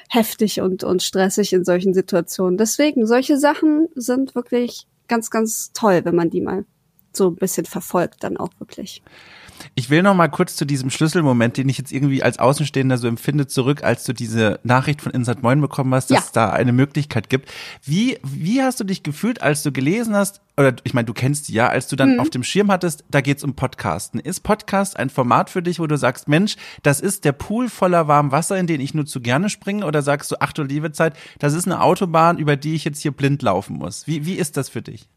heftig und, und stressig in solchen Situationen. Deswegen, solche Sachen sind wirklich ganz, ganz toll, wenn man die mal so ein bisschen verfolgt, dann auch wirklich. Ich will noch mal kurz zu diesem Schlüsselmoment, den ich jetzt irgendwie als Außenstehender so empfinde, zurück, als du diese Nachricht von Insat Moin bekommen hast, dass ja. es da eine Möglichkeit gibt. Wie, wie hast du dich gefühlt, als du gelesen hast, oder ich meine, du kennst die ja, als du dann mhm. auf dem Schirm hattest, da geht's um Podcasten. Ist Podcast ein Format für dich, wo du sagst, Mensch, das ist der Pool voller warmem Wasser, in den ich nur zu gerne springe? Oder sagst du, ach du liebe Zeit, das ist eine Autobahn, über die ich jetzt hier blind laufen muss? Wie, wie ist das für dich?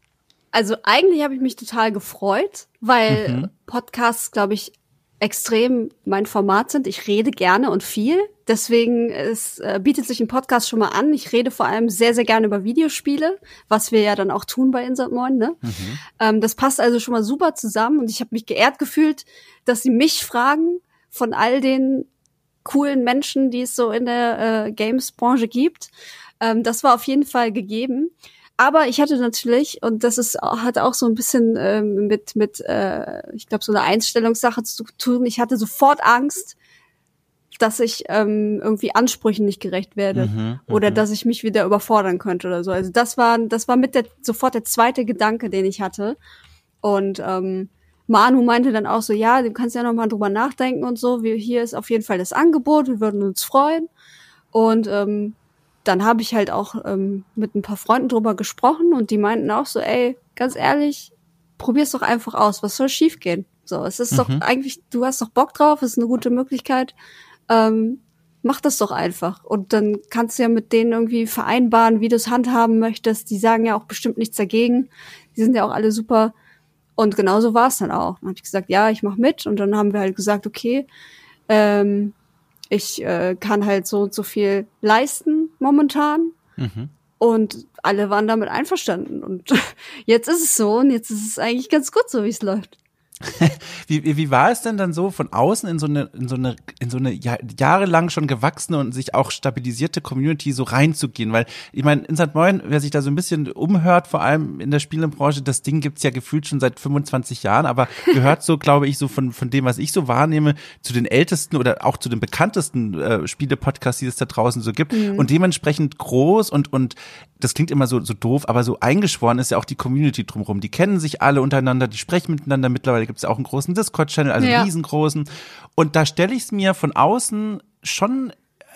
Also eigentlich habe ich mich total gefreut, weil mhm. Podcasts, glaube ich, extrem mein Format sind. Ich rede gerne und viel. Deswegen es äh, bietet sich ein Podcast schon mal an. Ich rede vor allem sehr, sehr gerne über Videospiele, was wir ja dann auch tun bei Insert Moin. Ne? Mhm. Ähm, das passt also schon mal super zusammen und ich habe mich geehrt gefühlt, dass sie mich fragen von all den coolen Menschen, die es so in der äh, Games-Branche gibt. Ähm, das war auf jeden Fall gegeben. Aber ich hatte natürlich, und das ist hat auch so ein bisschen ähm, mit, mit äh, ich glaube, so eine Einstellungssache zu tun, ich hatte sofort Angst, dass ich ähm, irgendwie Ansprüchen nicht gerecht werde mhm, oder mhm. dass ich mich wieder überfordern könnte oder so. Also das war, das war mit der sofort der zweite Gedanke, den ich hatte. Und ähm, Manu meinte dann auch so, ja, du kannst ja noch mal drüber nachdenken und so. Wir, hier ist auf jeden Fall das Angebot, wir würden uns freuen. Und ähm, dann habe ich halt auch ähm, mit ein paar Freunden drüber gesprochen und die meinten auch so, ey, ganz ehrlich, probier's doch einfach aus, was soll schiefgehen? So, es ist mhm. doch eigentlich, du hast doch Bock drauf, es ist eine gute Möglichkeit. Ähm, mach das doch einfach. Und dann kannst du ja mit denen irgendwie vereinbaren, wie du es handhaben möchtest. Die sagen ja auch bestimmt nichts dagegen. Die sind ja auch alle super. Und genauso war es dann auch. Dann habe ich gesagt, ja, ich mach mit. Und dann haben wir halt gesagt, okay, ähm, ich äh, kann halt so und so viel leisten momentan. Mhm. Und alle waren damit einverstanden. Und jetzt ist es so und jetzt ist es eigentlich ganz gut so, wie es läuft. wie, wie war es denn dann so von außen in so eine, in so eine, in so eine jahrelang schon gewachsene und sich auch stabilisierte Community so reinzugehen? Weil, ich meine, in St. Moin, wer sich da so ein bisschen umhört, vor allem in der Spielebranche, das Ding gibt's ja gefühlt schon seit 25 Jahren, aber gehört so, glaube ich, so von, von dem, was ich so wahrnehme, zu den ältesten oder auch zu den bekanntesten äh, Spiele-Podcasts, die es da draußen so gibt. Mhm. Und dementsprechend groß und, und das klingt immer so, so doof, aber so eingeschworen ist ja auch die Community drumherum. Die kennen sich alle untereinander, die sprechen miteinander. Mittlerweile gibt es auch einen großen Discord-Channel, also ja. riesengroßen. Und da stelle ich es mir von außen schon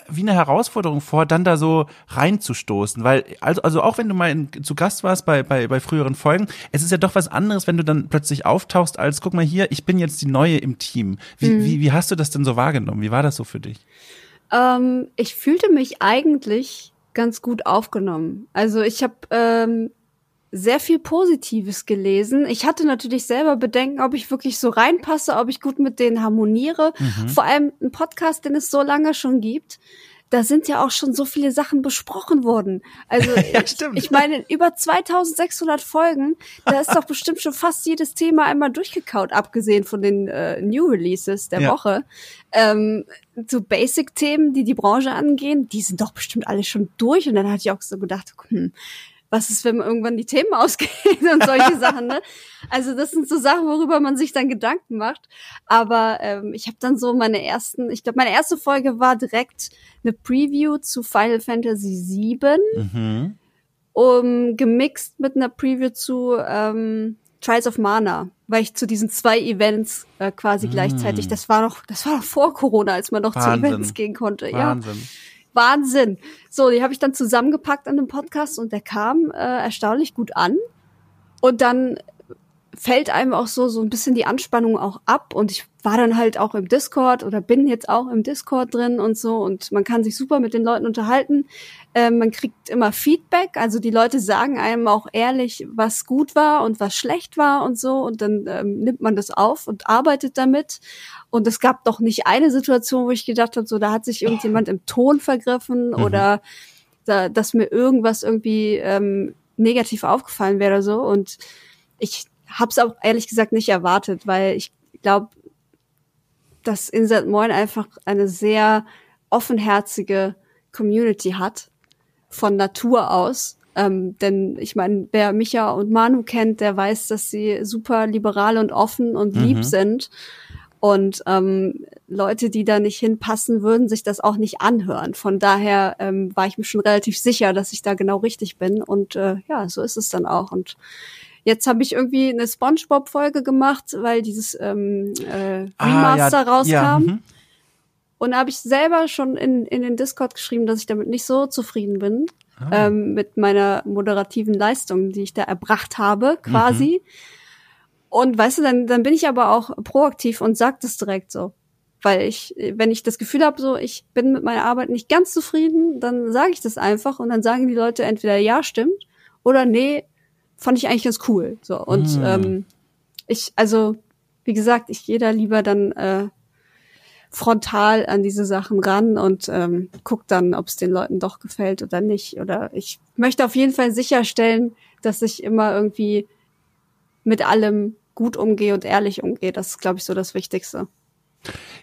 wie eine Herausforderung vor, dann da so reinzustoßen, weil also also auch wenn du mal in, zu Gast warst bei bei bei früheren Folgen, es ist ja doch was anderes, wenn du dann plötzlich auftauchst als guck mal hier, ich bin jetzt die neue im Team. Wie mhm. wie wie hast du das denn so wahrgenommen? Wie war das so für dich? Ähm, ich fühlte mich eigentlich ganz gut aufgenommen. Also ich habe ähm, sehr viel Positives gelesen. Ich hatte natürlich selber Bedenken, ob ich wirklich so reinpasse, ob ich gut mit denen harmoniere. Mhm. Vor allem ein Podcast, den es so lange schon gibt da sind ja auch schon so viele Sachen besprochen worden. Also ja, stimmt. ich meine, über 2600 Folgen, da ist doch bestimmt schon fast jedes Thema einmal durchgekaut, abgesehen von den äh, New Releases der ja. Woche. Ähm, so Basic-Themen, die die Branche angehen, die sind doch bestimmt alle schon durch. Und dann hatte ich auch so gedacht, hm, was ist, wenn irgendwann die Themen ausgehen und solche Sachen, ne? Also das sind so Sachen, worüber man sich dann Gedanken macht. Aber ähm, ich habe dann so meine ersten, ich glaube, meine erste Folge war direkt eine Preview zu Final Fantasy VII, mhm. um, gemixt mit einer Preview zu ähm, Trials of Mana, weil ich zu diesen zwei Events äh, quasi mm. gleichzeitig, das war noch, das war noch vor Corona, als man noch Wahnsinn. zu Events gehen konnte. Wahnsinn. Ja. Wahnsinn. So, die habe ich dann zusammengepackt an dem Podcast und der kam äh, erstaunlich gut an. Und dann fällt einem auch so so ein bisschen die Anspannung auch ab und ich war dann halt auch im Discord oder bin jetzt auch im Discord drin und so und man kann sich super mit den Leuten unterhalten. Ähm, man kriegt immer Feedback, also die Leute sagen einem auch ehrlich, was gut war und was schlecht war und so und dann ähm, nimmt man das auf und arbeitet damit. Und es gab doch nicht eine Situation, wo ich gedacht habe, so da hat sich irgendjemand im Ton vergriffen mhm. oder da, dass mir irgendwas irgendwie ähm, negativ aufgefallen wäre oder so und ich habe es auch ehrlich gesagt nicht erwartet, weil ich glaube, dass Insert Moin einfach eine sehr offenherzige Community hat von Natur aus. Ähm, denn ich meine, wer Micha und Manu kennt, der weiß, dass sie super liberal und offen und mhm. lieb sind. Und ähm, Leute, die da nicht hinpassen, würden sich das auch nicht anhören. Von daher ähm, war ich mir schon relativ sicher, dass ich da genau richtig bin. Und äh, ja, so ist es dann auch. Und Jetzt habe ich irgendwie eine SpongeBob-Folge gemacht, weil dieses ähm, äh, Remaster ah, ja, rauskam. Ja, mhm. und da habe ich selber schon in, in den Discord geschrieben, dass ich damit nicht so zufrieden bin. Ah. Ähm, mit meiner moderativen Leistung, die ich da erbracht habe, quasi. Mhm. Und weißt du, dann, dann bin ich aber auch proaktiv und sag das direkt so. Weil ich, wenn ich das Gefühl habe, so, ich bin mit meiner Arbeit nicht ganz zufrieden, dann sage ich das einfach und dann sagen die Leute entweder ja, stimmt, oder nee, fand ich eigentlich ganz cool. So und mm. ähm, ich, also wie gesagt, ich gehe da lieber dann äh, frontal an diese Sachen ran und ähm, guck dann, ob es den Leuten doch gefällt oder nicht. Oder ich möchte auf jeden Fall sicherstellen, dass ich immer irgendwie mit allem gut umgehe und ehrlich umgehe. Das ist, glaube ich, so das Wichtigste.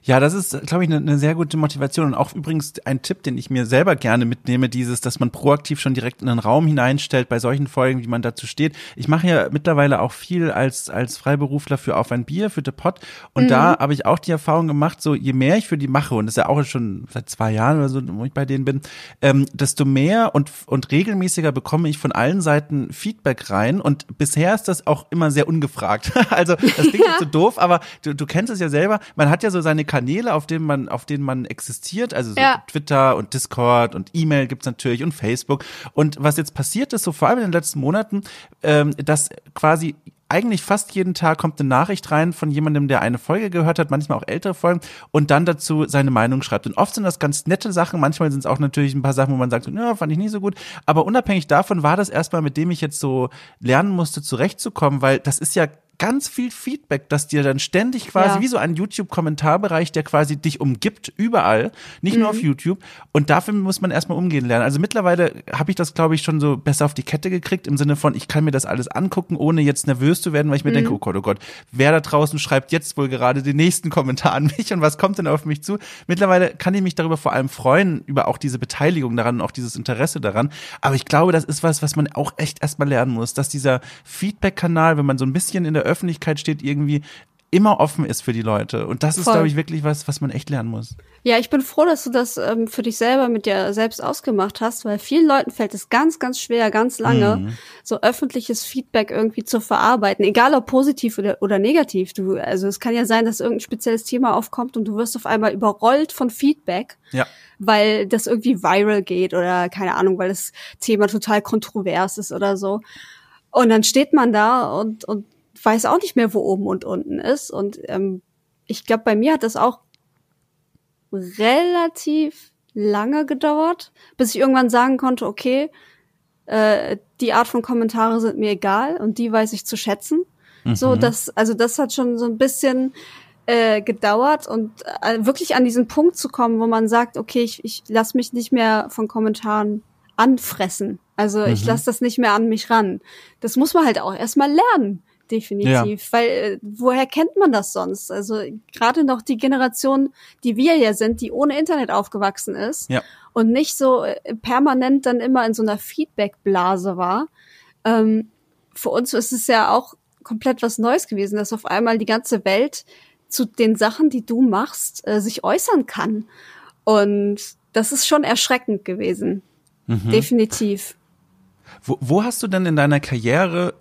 Ja, das ist, glaube ich, eine, eine sehr gute Motivation und auch übrigens ein Tipp, den ich mir selber gerne mitnehme, dieses, dass man proaktiv schon direkt in einen Raum hineinstellt bei solchen Folgen, wie man dazu steht. Ich mache ja mittlerweile auch viel als als Freiberufler für Auf ein Bier, für The Pot und mhm. da habe ich auch die Erfahrung gemacht, so je mehr ich für die mache und das ist ja auch schon seit zwei Jahren oder so, wo ich bei denen bin, ähm, desto mehr und und regelmäßiger bekomme ich von allen Seiten Feedback rein und bisher ist das auch immer sehr ungefragt. also das klingt jetzt so doof, aber du, du kennst es ja selber. Man hat ja so seine Kanäle, auf denen man, auf denen man existiert, also so ja. Twitter und Discord und E-Mail gibt's natürlich und Facebook. Und was jetzt passiert ist, so vor allem in den letzten Monaten, ähm, dass quasi eigentlich fast jeden Tag kommt eine Nachricht rein von jemandem, der eine Folge gehört hat, manchmal auch ältere Folgen und dann dazu seine Meinung schreibt. Und oft sind das ganz nette Sachen, manchmal sind es auch natürlich ein paar Sachen, wo man sagt, ja, fand ich nicht so gut. Aber unabhängig davon war das erstmal, mit dem ich jetzt so lernen musste, zurechtzukommen, weil das ist ja ganz viel Feedback, das dir dann ständig quasi ja. wie so ein YouTube-Kommentarbereich, der quasi dich umgibt, überall, nicht mhm. nur auf mhm. YouTube. Und dafür muss man erstmal umgehen lernen. Also mittlerweile habe ich das, glaube ich, schon so besser auf die Kette gekriegt, im Sinne von, ich kann mir das alles angucken, ohne jetzt nervös zu werden, weil ich mir mhm. denke, oh Gott, oh Gott, wer da draußen schreibt jetzt wohl gerade den nächsten Kommentar an mich und was kommt denn auf mich zu? Mittlerweile kann ich mich darüber vor allem freuen, über auch diese Beteiligung daran und auch dieses Interesse daran. Aber ich glaube, das ist was, was man auch echt erstmal lernen muss, dass dieser Feedback-Kanal, wenn man so ein bisschen in der Öffentlichkeit steht, irgendwie immer offen ist für die Leute. Und das ist, glaube ich, wirklich was, was man echt lernen muss. Ja, ich bin froh, dass du das ähm, für dich selber mit dir selbst ausgemacht hast, weil vielen Leuten fällt es ganz, ganz schwer, ganz lange, mhm. so öffentliches Feedback irgendwie zu verarbeiten, egal ob positiv oder, oder negativ. Du, also es kann ja sein, dass irgendein spezielles Thema aufkommt und du wirst auf einmal überrollt von Feedback. Ja. Weil das irgendwie viral geht oder keine Ahnung, weil das Thema total kontrovers ist oder so. Und dann steht man da und, und weiß auch nicht mehr, wo oben und unten ist. Und ähm, ich glaube, bei mir hat das auch relativ lange gedauert, bis ich irgendwann sagen konnte, okay, äh, die Art von Kommentare sind mir egal und die weiß ich zu schätzen. Mhm. So, das, also das hat schon so ein bisschen äh, gedauert und äh, wirklich an diesen Punkt zu kommen, wo man sagt, okay, ich, ich lasse mich nicht mehr von Kommentaren anfressen. Also mhm. ich lasse das nicht mehr an mich ran. Das muss man halt auch erstmal lernen definitiv. Ja. Weil äh, woher kennt man das sonst? Also gerade noch die Generation, die wir ja sind, die ohne Internet aufgewachsen ist ja. und nicht so äh, permanent dann immer in so einer Feedback-Blase war. Ähm, für uns ist es ja auch komplett was Neues gewesen, dass auf einmal die ganze Welt zu den Sachen, die du machst, äh, sich äußern kann. Und das ist schon erschreckend gewesen. Mhm. Definitiv. Wo, wo hast du denn in deiner Karriere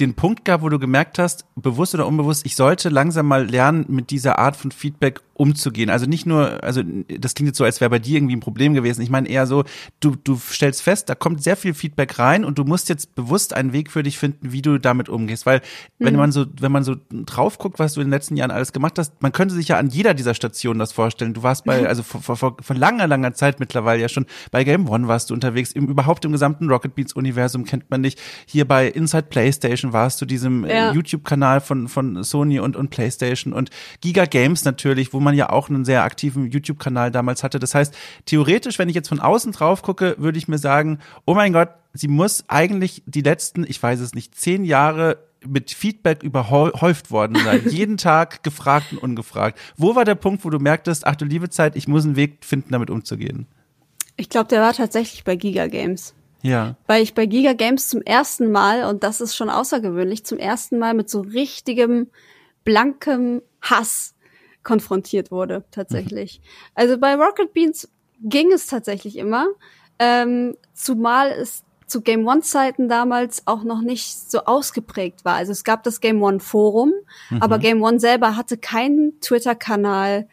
den Punkt gehabt, wo du gemerkt hast, bewusst oder unbewusst, ich sollte langsam mal lernen, mit dieser Art von Feedback umzugehen. Also nicht nur, also das klingt jetzt so, als wäre bei dir irgendwie ein Problem gewesen. Ich meine eher so, du, du stellst fest, da kommt sehr viel Feedback rein und du musst jetzt bewusst einen Weg für dich finden, wie du damit umgehst. Weil wenn mhm. man so, wenn man so drauf guckt, was du in den letzten Jahren alles gemacht hast, man könnte sich ja an jeder dieser Stationen das vorstellen. Du warst bei, also vor, vor, vor langer, langer Zeit mittlerweile ja schon bei Game One warst du unterwegs, im, überhaupt im gesamten Rocket Beats Universum kennt man dich. Hier bei Inside PlayStation warst du diesem ja. YouTube-Kanal von, von Sony und, und PlayStation und Giga Games natürlich, wo man man ja auch einen sehr aktiven YouTube-Kanal damals hatte. Das heißt, theoretisch, wenn ich jetzt von außen drauf gucke, würde ich mir sagen, oh mein Gott, sie muss eigentlich die letzten, ich weiß es nicht, zehn Jahre mit Feedback überhäuft worden sein. Jeden Tag gefragt und ungefragt. Wo war der Punkt, wo du merktest, ach du liebe Zeit, ich muss einen Weg finden, damit umzugehen? Ich glaube, der war tatsächlich bei Giga Games. Ja. Weil ich bei Giga Games zum ersten Mal, und das ist schon außergewöhnlich, zum ersten Mal mit so richtigem, blankem Hass konfrontiert wurde, tatsächlich. Mhm. Also bei Rocket Beans ging es tatsächlich immer, ähm, zumal es zu Game One Zeiten damals auch noch nicht so ausgeprägt war. Also es gab das Game One Forum, mhm. aber Game One selber hatte keinen Twitter-Kanal.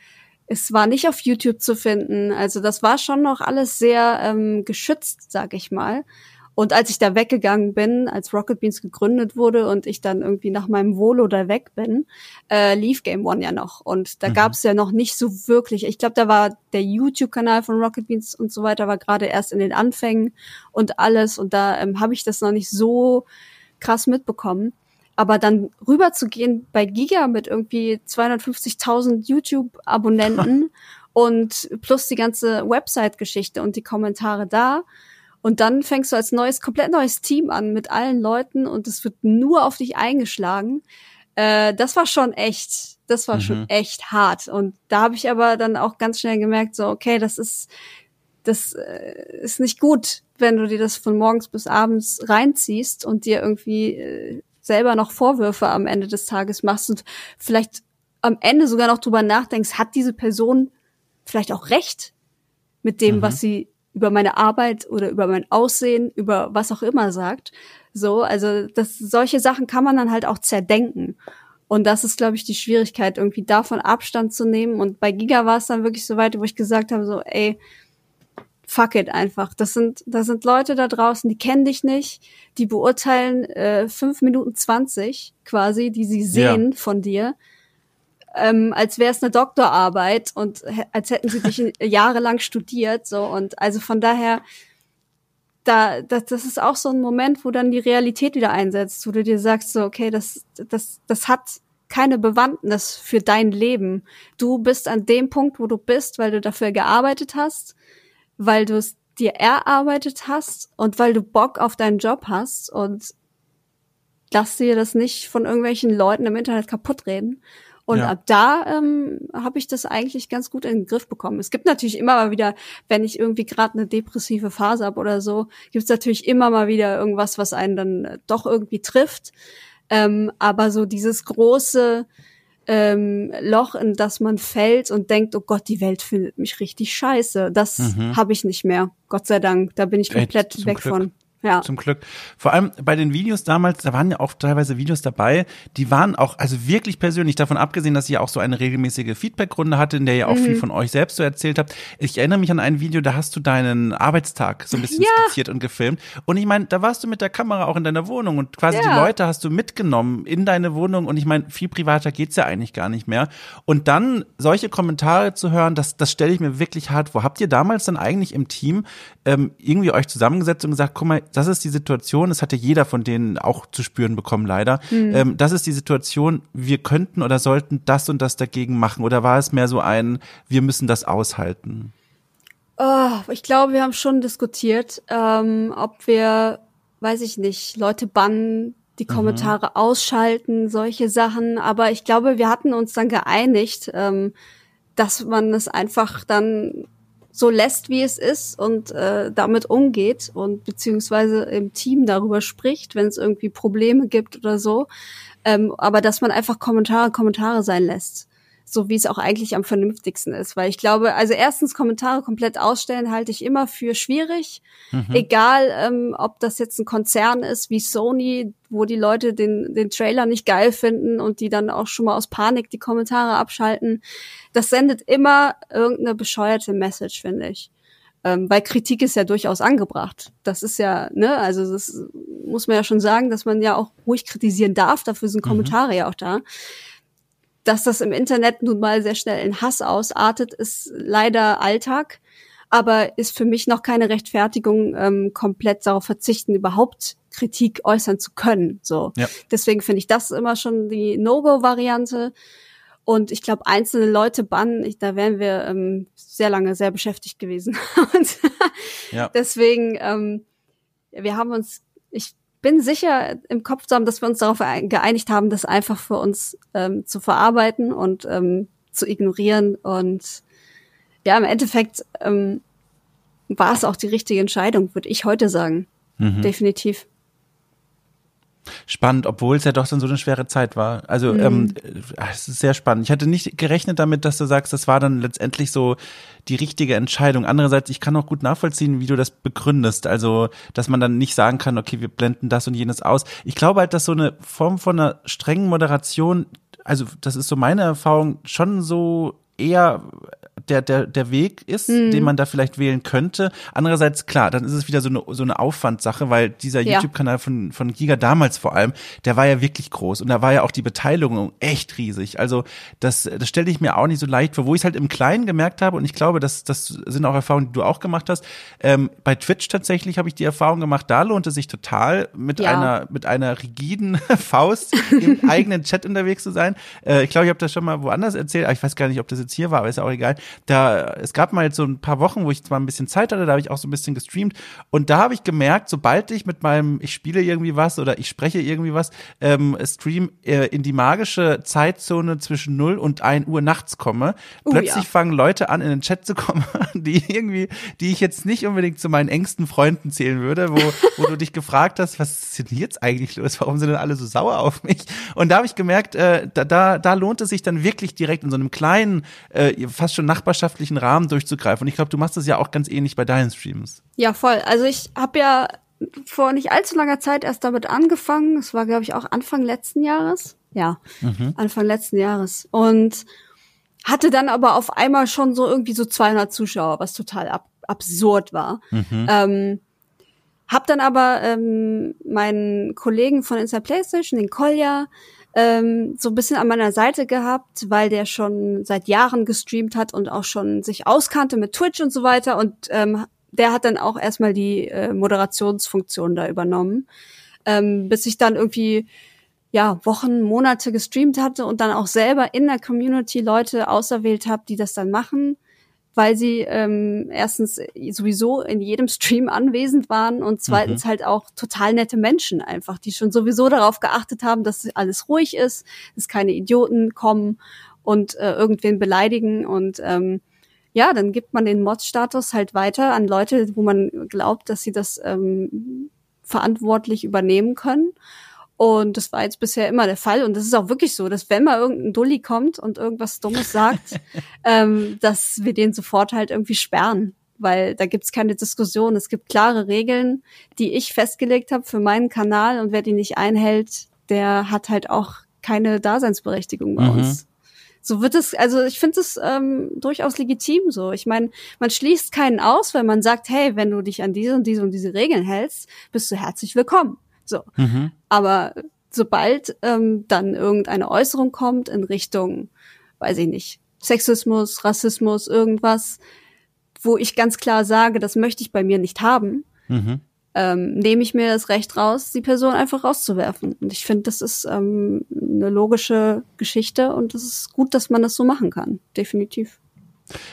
Es war nicht auf YouTube zu finden. Also das war schon noch alles sehr ähm, geschützt, sag ich mal. Und als ich da weggegangen bin, als Rocket Beans gegründet wurde und ich dann irgendwie nach meinem Wohl oder weg bin, äh, lief Game One ja noch. Und da mhm. gab es ja noch nicht so wirklich. Ich glaube, da war der YouTube-Kanal von Rocket Beans und so weiter, war gerade erst in den Anfängen und alles. Und da ähm, habe ich das noch nicht so krass mitbekommen. Aber dann rüber zu gehen bei Giga mit irgendwie 250.000 YouTube-Abonnenten und plus die ganze Website-Geschichte und die Kommentare da und dann fängst du als neues, komplett neues Team an mit allen Leuten und es wird nur auf dich eingeschlagen. Äh, das war schon echt, das war mhm. schon echt hart. Und da habe ich aber dann auch ganz schnell gemerkt, so, okay, das ist, das äh, ist nicht gut, wenn du dir das von morgens bis abends reinziehst und dir irgendwie äh, selber noch Vorwürfe am Ende des Tages machst und vielleicht am Ende sogar noch drüber nachdenkst, hat diese Person vielleicht auch recht mit dem, mhm. was sie über meine Arbeit oder über mein Aussehen, über was auch immer sagt. So, also das, solche Sachen kann man dann halt auch zerdenken. Und das ist, glaube ich, die Schwierigkeit, irgendwie davon Abstand zu nehmen. Und bei Giga war es dann wirklich so weit, wo ich gesagt habe, so, ey, fuck it einfach. Das sind, das sind Leute da draußen, die kennen dich nicht, die beurteilen äh, fünf Minuten zwanzig quasi, die sie sehen ja. von dir ähm, als wäre es eine Doktorarbeit und als hätten sie dich jahrelang studiert. So und also von daher, da das, das ist auch so ein Moment, wo dann die Realität wieder einsetzt, wo du dir sagst so, okay, das das das hat keine Bewandtnis für dein Leben. Du bist an dem Punkt, wo du bist, weil du dafür gearbeitet hast, weil du es dir erarbeitet hast und weil du Bock auf deinen Job hast und lass dir das nicht von irgendwelchen Leuten im Internet kaputt reden. Und ja. ab da ähm, habe ich das eigentlich ganz gut in den Griff bekommen. Es gibt natürlich immer mal wieder, wenn ich irgendwie gerade eine depressive Phase habe oder so, gibt es natürlich immer mal wieder irgendwas, was einen dann äh, doch irgendwie trifft. Ähm, aber so dieses große ähm, Loch, in das man fällt und denkt, oh Gott, die Welt findet mich richtig scheiße, das mhm. habe ich nicht mehr. Gott sei Dank. Da bin ich komplett Echt, weg Glück. von. Ja. Zum Glück. Vor allem bei den Videos damals, da waren ja auch teilweise Videos dabei, die waren auch, also wirklich persönlich, davon abgesehen, dass ihr auch so eine regelmäßige Feedbackrunde hatte, in der ihr auch mhm. viel von euch selbst so erzählt habt. Ich erinnere mich an ein Video, da hast du deinen Arbeitstag so ein bisschen ja. skizziert und gefilmt. Und ich meine, da warst du mit der Kamera auch in deiner Wohnung und quasi ja. die Leute hast du mitgenommen in deine Wohnung. Und ich meine, viel privater geht's ja eigentlich gar nicht mehr. Und dann solche Kommentare zu hören, das, das stelle ich mir wirklich hart vor. Habt ihr damals dann eigentlich im Team ähm, irgendwie euch zusammengesetzt und gesagt, guck mal, das ist die Situation, das hatte jeder von denen auch zu spüren bekommen, leider. Mhm. Ähm, das ist die Situation, wir könnten oder sollten das und das dagegen machen. Oder war es mehr so ein, wir müssen das aushalten? Oh, ich glaube, wir haben schon diskutiert, ähm, ob wir, weiß ich nicht, Leute bannen, die Kommentare mhm. ausschalten, solche Sachen. Aber ich glaube, wir hatten uns dann geeinigt, ähm, dass man es einfach dann so lässt, wie es ist und äh, damit umgeht und beziehungsweise im Team darüber spricht, wenn es irgendwie Probleme gibt oder so. Ähm, aber dass man einfach Kommentare Kommentare sein lässt so wie es auch eigentlich am vernünftigsten ist. Weil ich glaube, also erstens Kommentare komplett ausstellen halte ich immer für schwierig. Mhm. Egal, ähm, ob das jetzt ein Konzern ist wie Sony, wo die Leute den, den Trailer nicht geil finden und die dann auch schon mal aus Panik die Kommentare abschalten. Das sendet immer irgendeine bescheuerte Message, finde ich. Ähm, weil Kritik ist ja durchaus angebracht. Das ist ja, ne, also das muss man ja schon sagen, dass man ja auch ruhig kritisieren darf. Dafür sind mhm. Kommentare mhm. ja auch da dass das im Internet nun mal sehr schnell in Hass ausartet, ist leider Alltag, aber ist für mich noch keine Rechtfertigung, ähm, komplett darauf verzichten, überhaupt Kritik äußern zu können. So, ja. deswegen finde ich das immer schon die No-Go-Variante. Und ich glaube, einzelne Leute bannen, ich, da wären wir ähm, sehr lange sehr beschäftigt gewesen. Und ja. deswegen, ähm, wir haben uns, ich bin sicher im Kopf zu haben, dass wir uns darauf geeinigt haben, das einfach für uns ähm, zu verarbeiten und ähm, zu ignorieren. Und ja, im Endeffekt ähm, war es auch die richtige Entscheidung, würde ich heute sagen. Mhm. Definitiv spannend, obwohl es ja doch dann so eine schwere Zeit war. Also mhm. ähm, es ist sehr spannend. Ich hatte nicht gerechnet damit, dass du sagst, das war dann letztendlich so die richtige Entscheidung. Andererseits, ich kann auch gut nachvollziehen, wie du das begründest. Also, dass man dann nicht sagen kann, okay, wir blenden das und jenes aus. Ich glaube halt, dass so eine Form von einer strengen Moderation, also das ist so meine Erfahrung, schon so eher der, der, der Weg ist, mhm. den man da vielleicht wählen könnte. Andererseits, klar, dann ist es wieder so eine, so eine Aufwandsache, weil dieser ja. YouTube-Kanal von, von Giga damals vor allem, der war ja wirklich groß und da war ja auch die Beteiligung echt riesig. Also das, das stelle ich mir auch nicht so leicht vor, wo ich es halt im Kleinen gemerkt habe und ich glaube, das, das sind auch Erfahrungen, die du auch gemacht hast. Ähm, bei Twitch tatsächlich habe ich die Erfahrung gemacht, da lohnt es sich total, mit ja. einer, mit einer rigiden Faust im eigenen Chat unterwegs zu sein. Äh, ich glaube, ich habe das schon mal woanders erzählt, aber ich weiß gar nicht, ob das jetzt hier war, aber ist ja auch egal da, es gab mal jetzt so ein paar Wochen, wo ich zwar ein bisschen Zeit hatte, da habe ich auch so ein bisschen gestreamt und da habe ich gemerkt, sobald ich mit meinem, ich spiele irgendwie was oder ich spreche irgendwie was, ähm, Stream äh, in die magische Zeitzone zwischen 0 und 1 Uhr nachts komme, uh, plötzlich ja. fangen Leute an, in den Chat zu kommen, die irgendwie, die ich jetzt nicht unbedingt zu meinen engsten Freunden zählen würde, wo, wo du dich gefragt hast, was ist denn jetzt eigentlich los? Warum sind denn alle so sauer auf mich? Und da habe ich gemerkt, äh, da, da, da lohnt es sich dann wirklich direkt in so einem kleinen, äh, fast schon nachbarschaftlichen Rahmen durchzugreifen. Und ich glaube, du machst das ja auch ganz ähnlich bei deinen Streams. Ja, voll. Also ich habe ja vor nicht allzu langer Zeit erst damit angefangen. Es war, glaube ich, auch Anfang letzten Jahres. Ja, mhm. Anfang letzten Jahres. Und hatte dann aber auf einmal schon so irgendwie so 200 Zuschauer, was total ab absurd war. Mhm. Ähm, hab dann aber ähm, meinen Kollegen von Inside PlayStation, den Kolja, ähm, so ein bisschen an meiner Seite gehabt, weil der schon seit Jahren gestreamt hat und auch schon sich auskannte mit Twitch und so weiter. Und ähm, der hat dann auch erstmal die äh, Moderationsfunktion da übernommen, ähm, bis ich dann irgendwie ja Wochen, Monate gestreamt hatte und dann auch selber in der Community Leute auserwählt habe, die das dann machen weil sie ähm, erstens sowieso in jedem Stream anwesend waren und zweitens mhm. halt auch total nette Menschen einfach, die schon sowieso darauf geachtet haben, dass alles ruhig ist, dass keine Idioten kommen und äh, irgendwen beleidigen und ähm, ja, dann gibt man den Mod-Status halt weiter an Leute, wo man glaubt, dass sie das ähm, verantwortlich übernehmen können. Und das war jetzt bisher immer der Fall. Und das ist auch wirklich so, dass wenn mal irgendein Dulli kommt und irgendwas Dummes sagt, ähm, dass wir den sofort halt irgendwie sperren. Weil da gibt's keine Diskussion. Es gibt klare Regeln, die ich festgelegt habe für meinen Kanal. Und wer die nicht einhält, der hat halt auch keine Daseinsberechtigung bei mhm. uns. So wird es, also ich finde es ähm, durchaus legitim so. Ich meine, man schließt keinen aus, wenn man sagt, hey, wenn du dich an diese und diese und diese Regeln hältst, bist du herzlich willkommen. So. Mhm. Aber sobald ähm, dann irgendeine Äußerung kommt in Richtung, weiß ich nicht, Sexismus, Rassismus, irgendwas, wo ich ganz klar sage, das möchte ich bei mir nicht haben, mhm. ähm, nehme ich mir das Recht raus, die Person einfach rauszuwerfen. Und ich finde, das ist ähm, eine logische Geschichte und es ist gut, dass man das so machen kann, definitiv.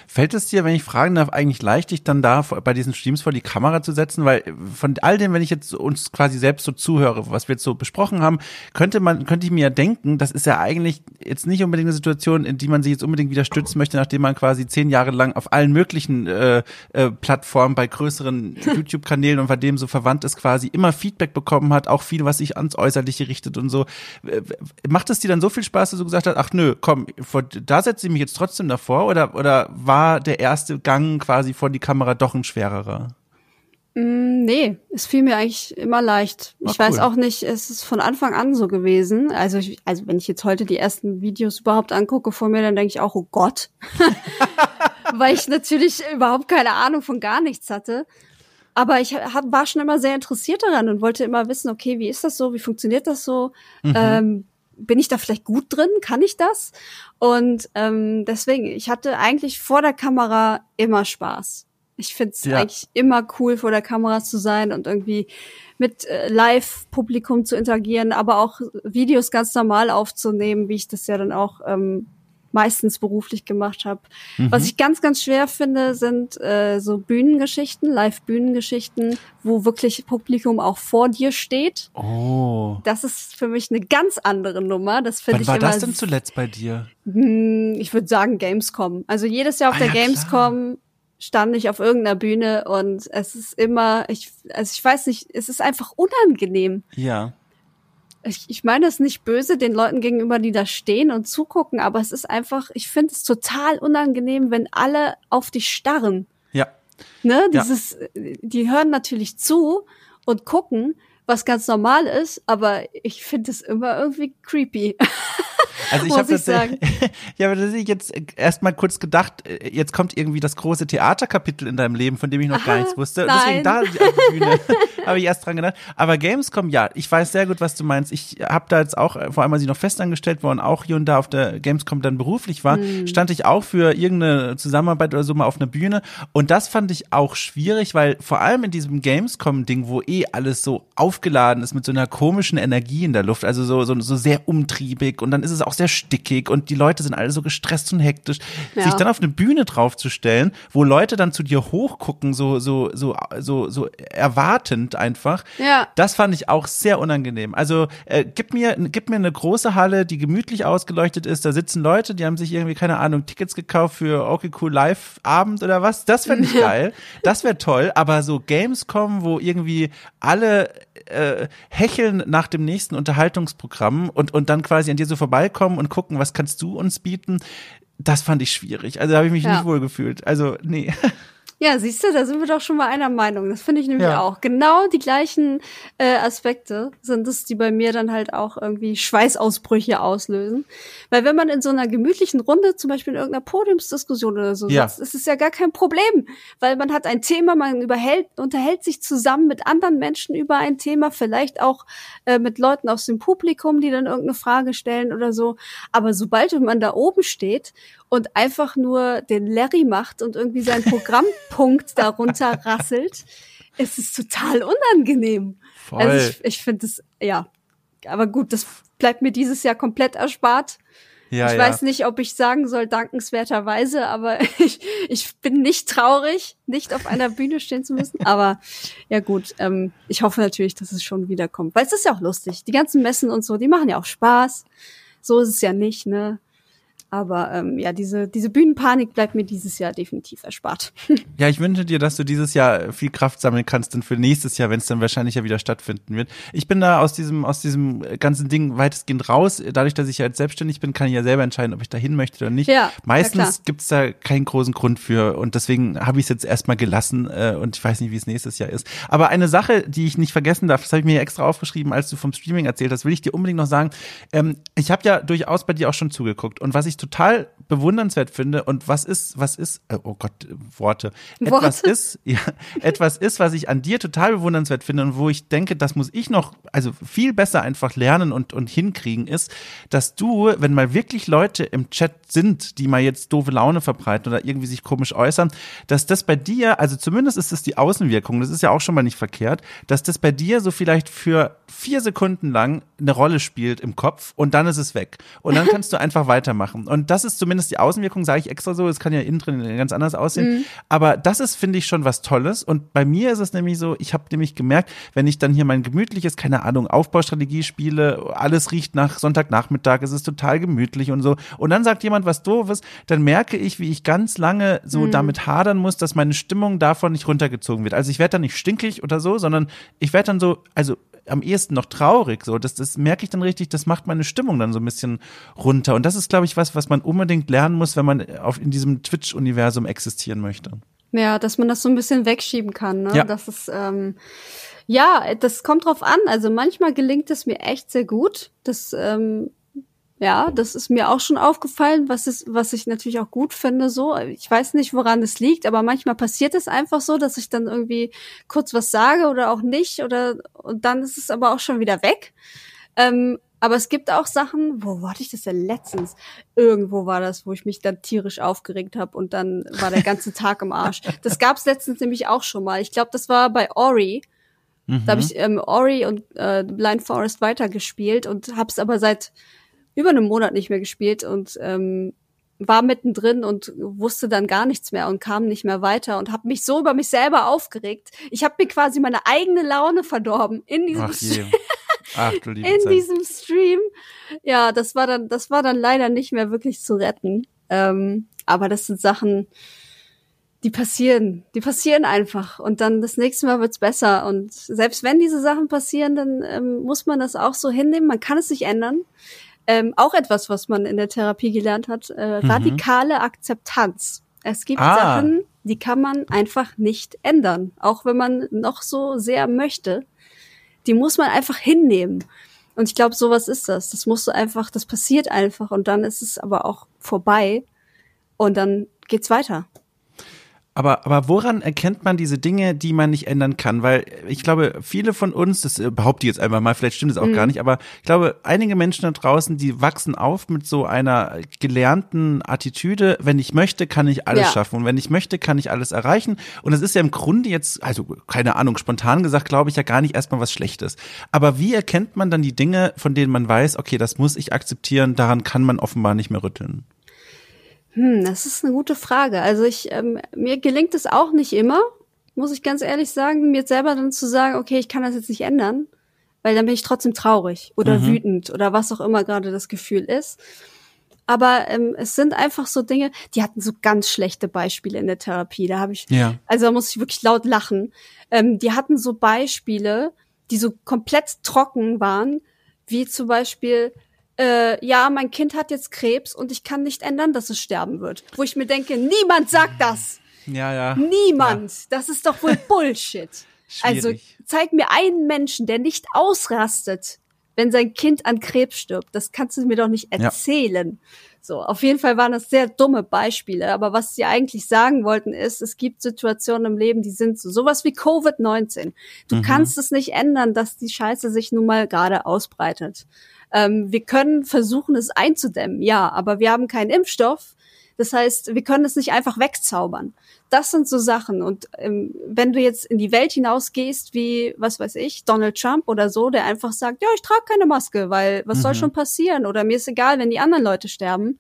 Fällt es dir, wenn ich fragen darf, eigentlich leicht, dich dann da bei diesen Streams vor die Kamera zu setzen? Weil von all dem, wenn ich jetzt uns quasi selbst so zuhöre, was wir jetzt so besprochen haben, könnte man, könnte ich mir ja denken, das ist ja eigentlich jetzt nicht unbedingt eine Situation, in die man sich jetzt unbedingt wieder stützen möchte, nachdem man quasi zehn Jahre lang auf allen möglichen äh, äh, Plattformen bei größeren YouTube-Kanälen und bei dem so verwandt ist, quasi immer Feedback bekommen hat, auch viel, was sich ans Äußerliche richtet und so. Macht es dir dann so viel Spaß, dass du gesagt hast, ach nö, komm, vor, da setze ich mich jetzt trotzdem davor oder, oder war der erste Gang quasi vor die Kamera doch ein schwererer? Mm, nee, es fiel mir eigentlich immer leicht. Ach, ich weiß cool. auch nicht, es ist von Anfang an so gewesen. Also, ich, also wenn ich jetzt heute die ersten Videos überhaupt angucke vor mir, dann denke ich auch, oh Gott. Weil ich natürlich überhaupt keine Ahnung von gar nichts hatte. Aber ich hab, war schon immer sehr interessiert daran und wollte immer wissen, okay, wie ist das so, wie funktioniert das so? Mhm. Ähm, bin ich da vielleicht gut drin? Kann ich das? Und ähm, deswegen, ich hatte eigentlich vor der Kamera immer Spaß. Ich finde es ja. eigentlich immer cool, vor der Kamera zu sein und irgendwie mit äh, Live-Publikum zu interagieren, aber auch Videos ganz normal aufzunehmen, wie ich das ja dann auch ähm, meistens beruflich gemacht habe. Mhm. Was ich ganz, ganz schwer finde, sind äh, so Bühnengeschichten, Live-Bühnengeschichten, wo wirklich Publikum auch vor dir steht. Oh. Das ist für mich eine ganz andere Nummer. Das finde ich war immer das denn zuletzt bei dir? Hm, ich würde sagen Gamescom. Also jedes Jahr auf ah, der ja, Gamescom klar. stand ich auf irgendeiner Bühne und es ist immer, ich, also ich weiß nicht, es ist einfach unangenehm. Ja ich, ich meine es nicht böse den Leuten gegenüber, die da stehen und zugucken, aber es ist einfach, ich finde es total unangenehm, wenn alle auf dich starren. Ja. Ne, dieses, ja. die hören natürlich zu und gucken, was ganz normal ist, aber ich finde es immer irgendwie creepy. Also ich habe tatsächlich, ich habe tatsächlich jetzt erst mal kurz gedacht, äh, jetzt kommt irgendwie das große Theaterkapitel in deinem Leben, von dem ich noch Aha, gar nichts wusste. Nein. Deswegen da der Bühne habe ich erst dran gedacht. Aber Gamescom, ja, ich weiß sehr gut, was du meinst. Ich habe da jetzt auch, vor allem als ich noch festangestellt war und auch hier und da auf der Gamescom dann beruflich war, hm. stand ich auch für irgendeine Zusammenarbeit oder so mal auf einer Bühne. Und das fand ich auch schwierig, weil vor allem in diesem Gamescom-Ding, wo eh alles so aufgeladen ist mit so einer komischen Energie in der Luft, also so, so, so sehr umtriebig und dann ist es auch sehr stickig und die Leute sind alle so gestresst und hektisch. Ja. Sich dann auf eine Bühne draufzustellen, wo Leute dann zu dir hochgucken, so, so, so, so, so erwartend einfach. Ja. Das fand ich auch sehr unangenehm. Also, äh, gib mir, gib mir eine große Halle, die gemütlich ausgeleuchtet ist. Da sitzen Leute, die haben sich irgendwie, keine Ahnung, Tickets gekauft für Okay Cool Live Abend oder was. Das fände ich geil. Das wäre toll. Aber so Gamescom, wo irgendwie alle äh, hecheln nach dem nächsten Unterhaltungsprogramm und, und dann quasi an dir so vorbeikommen und gucken, was kannst du uns bieten, das fand ich schwierig. Also da habe ich mich ja. nicht wohl gefühlt. Also, nee. Ja, siehst du, da sind wir doch schon mal einer Meinung. Das finde ich nämlich ja. auch. Genau die gleichen äh, Aspekte sind es, die bei mir dann halt auch irgendwie Schweißausbrüche auslösen. Weil wenn man in so einer gemütlichen Runde, zum Beispiel in irgendeiner Podiumsdiskussion oder so ja. sitzt, ist es ja gar kein Problem. Weil man hat ein Thema, man überhält, unterhält sich zusammen mit anderen Menschen über ein Thema, vielleicht auch äh, mit Leuten aus dem Publikum, die dann irgendeine Frage stellen oder so. Aber sobald man da oben steht und einfach nur den Larry macht und irgendwie seinen Programmpunkt darunter rasselt, es ist total unangenehm. Voll. Also ich, ich finde es, ja. Aber gut, das bleibt mir dieses Jahr komplett erspart. Ja, ich ja. weiß nicht, ob ich sagen soll, dankenswerterweise, aber ich, ich bin nicht traurig, nicht auf einer Bühne stehen zu müssen. Aber ja gut, ähm, ich hoffe natürlich, dass es schon wiederkommt. Weil es ist ja auch lustig. Die ganzen Messen und so, die machen ja auch Spaß. So ist es ja nicht, ne? Aber ähm, ja, diese, diese Bühnenpanik bleibt mir dieses Jahr definitiv erspart. ja, ich wünsche dir, dass du dieses Jahr viel Kraft sammeln kannst und für nächstes Jahr, wenn es dann wahrscheinlich ja wieder stattfinden wird. Ich bin da aus diesem, aus diesem ganzen Ding weitestgehend raus. Dadurch, dass ich ja jetzt selbstständig bin, kann ich ja selber entscheiden, ob ich da hin möchte oder nicht. Ja, Meistens ja gibt's da keinen großen Grund für und deswegen habe ich es jetzt erstmal gelassen äh, und ich weiß nicht, wie es nächstes Jahr ist. Aber eine Sache, die ich nicht vergessen darf, das habe ich mir extra aufgeschrieben, als du vom Streaming erzählt hast, will ich dir unbedingt noch sagen. Ähm, ich habe ja durchaus bei dir auch schon zugeguckt und was ich total bewundernswert finde und was ist, was ist, äh, oh Gott, Worte. Worte. Etwas ist, ja, etwas ist, was ich an dir total bewundernswert finde und wo ich denke, das muss ich noch, also viel besser einfach lernen und, und hinkriegen, ist, dass du, wenn mal wirklich Leute im Chat sind, die mal jetzt doofe Laune verbreiten oder irgendwie sich komisch äußern, dass das bei dir, also zumindest ist es die Außenwirkung, das ist ja auch schon mal nicht verkehrt, dass das bei dir so vielleicht für vier Sekunden lang eine Rolle spielt im Kopf und dann ist es weg. Und dann kannst du einfach weitermachen. Und das ist zumindest die Außenwirkung, sage ich extra so, es kann ja innen drin ganz anders aussehen. Mhm. Aber das ist, finde ich, schon was Tolles. Und bei mir ist es nämlich so, ich habe nämlich gemerkt, wenn ich dann hier mein gemütliches, keine Ahnung, Aufbaustrategie spiele, alles riecht nach Sonntagnachmittag, es ist total gemütlich und so. Und dann sagt jemand was Doofes, dann merke ich, wie ich ganz lange so mhm. damit hadern muss, dass meine Stimmung davon nicht runtergezogen wird. Also ich werde dann nicht stinkig oder so, sondern ich werde dann so, also am ehesten noch traurig. So, das, das merke ich dann richtig, das macht meine Stimmung dann so ein bisschen runter. Und das ist, glaube ich, was, was man unbedingt lernen muss, wenn man auf, in diesem Twitch-Universum existieren möchte. Ja, dass man das so ein bisschen wegschieben kann. Ne? Ja. Das ist, ähm, ja, das kommt drauf an. Also manchmal gelingt es mir echt sehr gut. Das ähm, ja, das ist mir auch schon aufgefallen, was ist, was ich natürlich auch gut finde, so. Ich weiß nicht, woran es liegt, aber manchmal passiert es einfach so, dass ich dann irgendwie kurz was sage oder auch nicht oder, und dann ist es aber auch schon wieder weg. Ähm, aber es gibt auch Sachen, wo hatte ich das denn letztens? Irgendwo war das, wo ich mich dann tierisch aufgeregt habe und dann war der ganze Tag im Arsch. Das gab's letztens nämlich auch schon mal. Ich glaube, das war bei Ori. Mhm. Da habe ich ähm, Ori und äh, Blind Forest weitergespielt und habe es aber seit über einen Monat nicht mehr gespielt und ähm, war mittendrin und wusste dann gar nichts mehr und kam nicht mehr weiter und habe mich so über mich selber aufgeregt. Ich habe mir quasi meine eigene Laune verdorben in diesem Ach je. Ach, du liebe in Zeit. diesem Stream. Ja, das war dann das war dann leider nicht mehr wirklich zu retten. Ähm, aber das sind Sachen, die passieren, die passieren einfach und dann das nächste Mal wird's besser und selbst wenn diese Sachen passieren, dann ähm, muss man das auch so hinnehmen. Man kann es nicht ändern. Ähm, auch etwas, was man in der Therapie gelernt hat, äh, mhm. radikale Akzeptanz. Es gibt ah. Sachen, die kann man einfach nicht ändern, auch wenn man noch so sehr möchte. Die muss man einfach hinnehmen. Und ich glaube, sowas ist das. Das musst du einfach, das passiert einfach und dann ist es aber auch vorbei und dann geht's weiter. Aber, aber woran erkennt man diese Dinge, die man nicht ändern kann? Weil ich glaube, viele von uns, das behaupte ich jetzt einfach mal, vielleicht stimmt es auch mhm. gar nicht, aber ich glaube, einige Menschen da draußen, die wachsen auf mit so einer gelernten Attitüde, wenn ich möchte, kann ich alles ja. schaffen und wenn ich möchte, kann ich alles erreichen. Und es ist ja im Grunde jetzt, also keine Ahnung, spontan gesagt, glaube ich ja gar nicht erstmal was Schlechtes. Aber wie erkennt man dann die Dinge, von denen man weiß, okay, das muss ich akzeptieren, daran kann man offenbar nicht mehr rütteln? Hm, das ist eine gute Frage. Also ich, ähm, mir gelingt es auch nicht immer, muss ich ganz ehrlich sagen, mir selber dann zu sagen, okay, ich kann das jetzt nicht ändern, weil dann bin ich trotzdem traurig oder mhm. wütend oder was auch immer gerade das Gefühl ist. Aber ähm, es sind einfach so Dinge, die hatten so ganz schlechte Beispiele in der Therapie. Da habe ich, ja. also da muss ich wirklich laut lachen. Ähm, die hatten so Beispiele, die so komplett trocken waren, wie zum Beispiel, äh, ja, mein Kind hat jetzt Krebs und ich kann nicht ändern, dass es sterben wird. Wo ich mir denke, niemand sagt das. Ja, ja. Niemand. Ja. Das ist doch wohl Bullshit. also zeig mir einen Menschen, der nicht ausrastet, wenn sein Kind an Krebs stirbt. Das kannst du mir doch nicht erzählen. Ja. So, auf jeden Fall waren das sehr dumme Beispiele. Aber was sie eigentlich sagen wollten ist, es gibt Situationen im Leben, die sind so. Sowas wie Covid-19. Du mhm. kannst es nicht ändern, dass die Scheiße sich nun mal gerade ausbreitet. Ähm, wir können versuchen, es einzudämmen, ja, aber wir haben keinen Impfstoff. Das heißt, wir können es nicht einfach wegzaubern. Das sind so Sachen. Und ähm, wenn du jetzt in die Welt hinausgehst, wie, was weiß ich, Donald Trump oder so, der einfach sagt, ja, ich trage keine Maske, weil was mhm. soll schon passieren? Oder mir ist egal, wenn die anderen Leute sterben.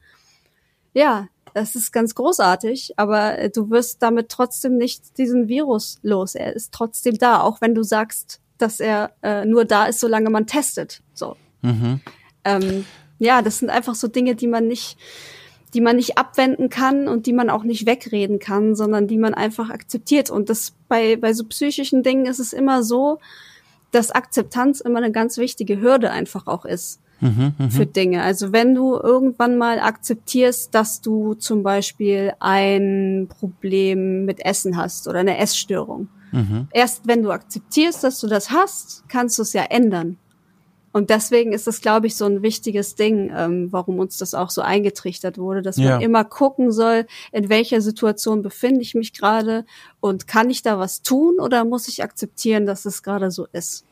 Ja, das ist ganz großartig, aber äh, du wirst damit trotzdem nicht diesen Virus los. Er ist trotzdem da, auch wenn du sagst, dass er äh, nur da ist, solange man testet. So, Mhm. Ähm, ja, das sind einfach so Dinge, die man nicht, die man nicht abwenden kann und die man auch nicht wegreden kann, sondern die man einfach akzeptiert. Und das bei, bei so psychischen Dingen ist es immer so, dass Akzeptanz immer eine ganz wichtige Hürde einfach auch ist. Mhm, mh. für Dinge. Also wenn du irgendwann mal akzeptierst, dass du zum Beispiel ein Problem mit Essen hast oder eine Essstörung. Mhm. Erst wenn du akzeptierst, dass du das hast, kannst du es ja ändern. Und deswegen ist das, glaube ich, so ein wichtiges Ding, ähm, warum uns das auch so eingetrichtert wurde, dass ja. man immer gucken soll, in welcher Situation befinde ich mich gerade und kann ich da was tun oder muss ich akzeptieren, dass es gerade so ist?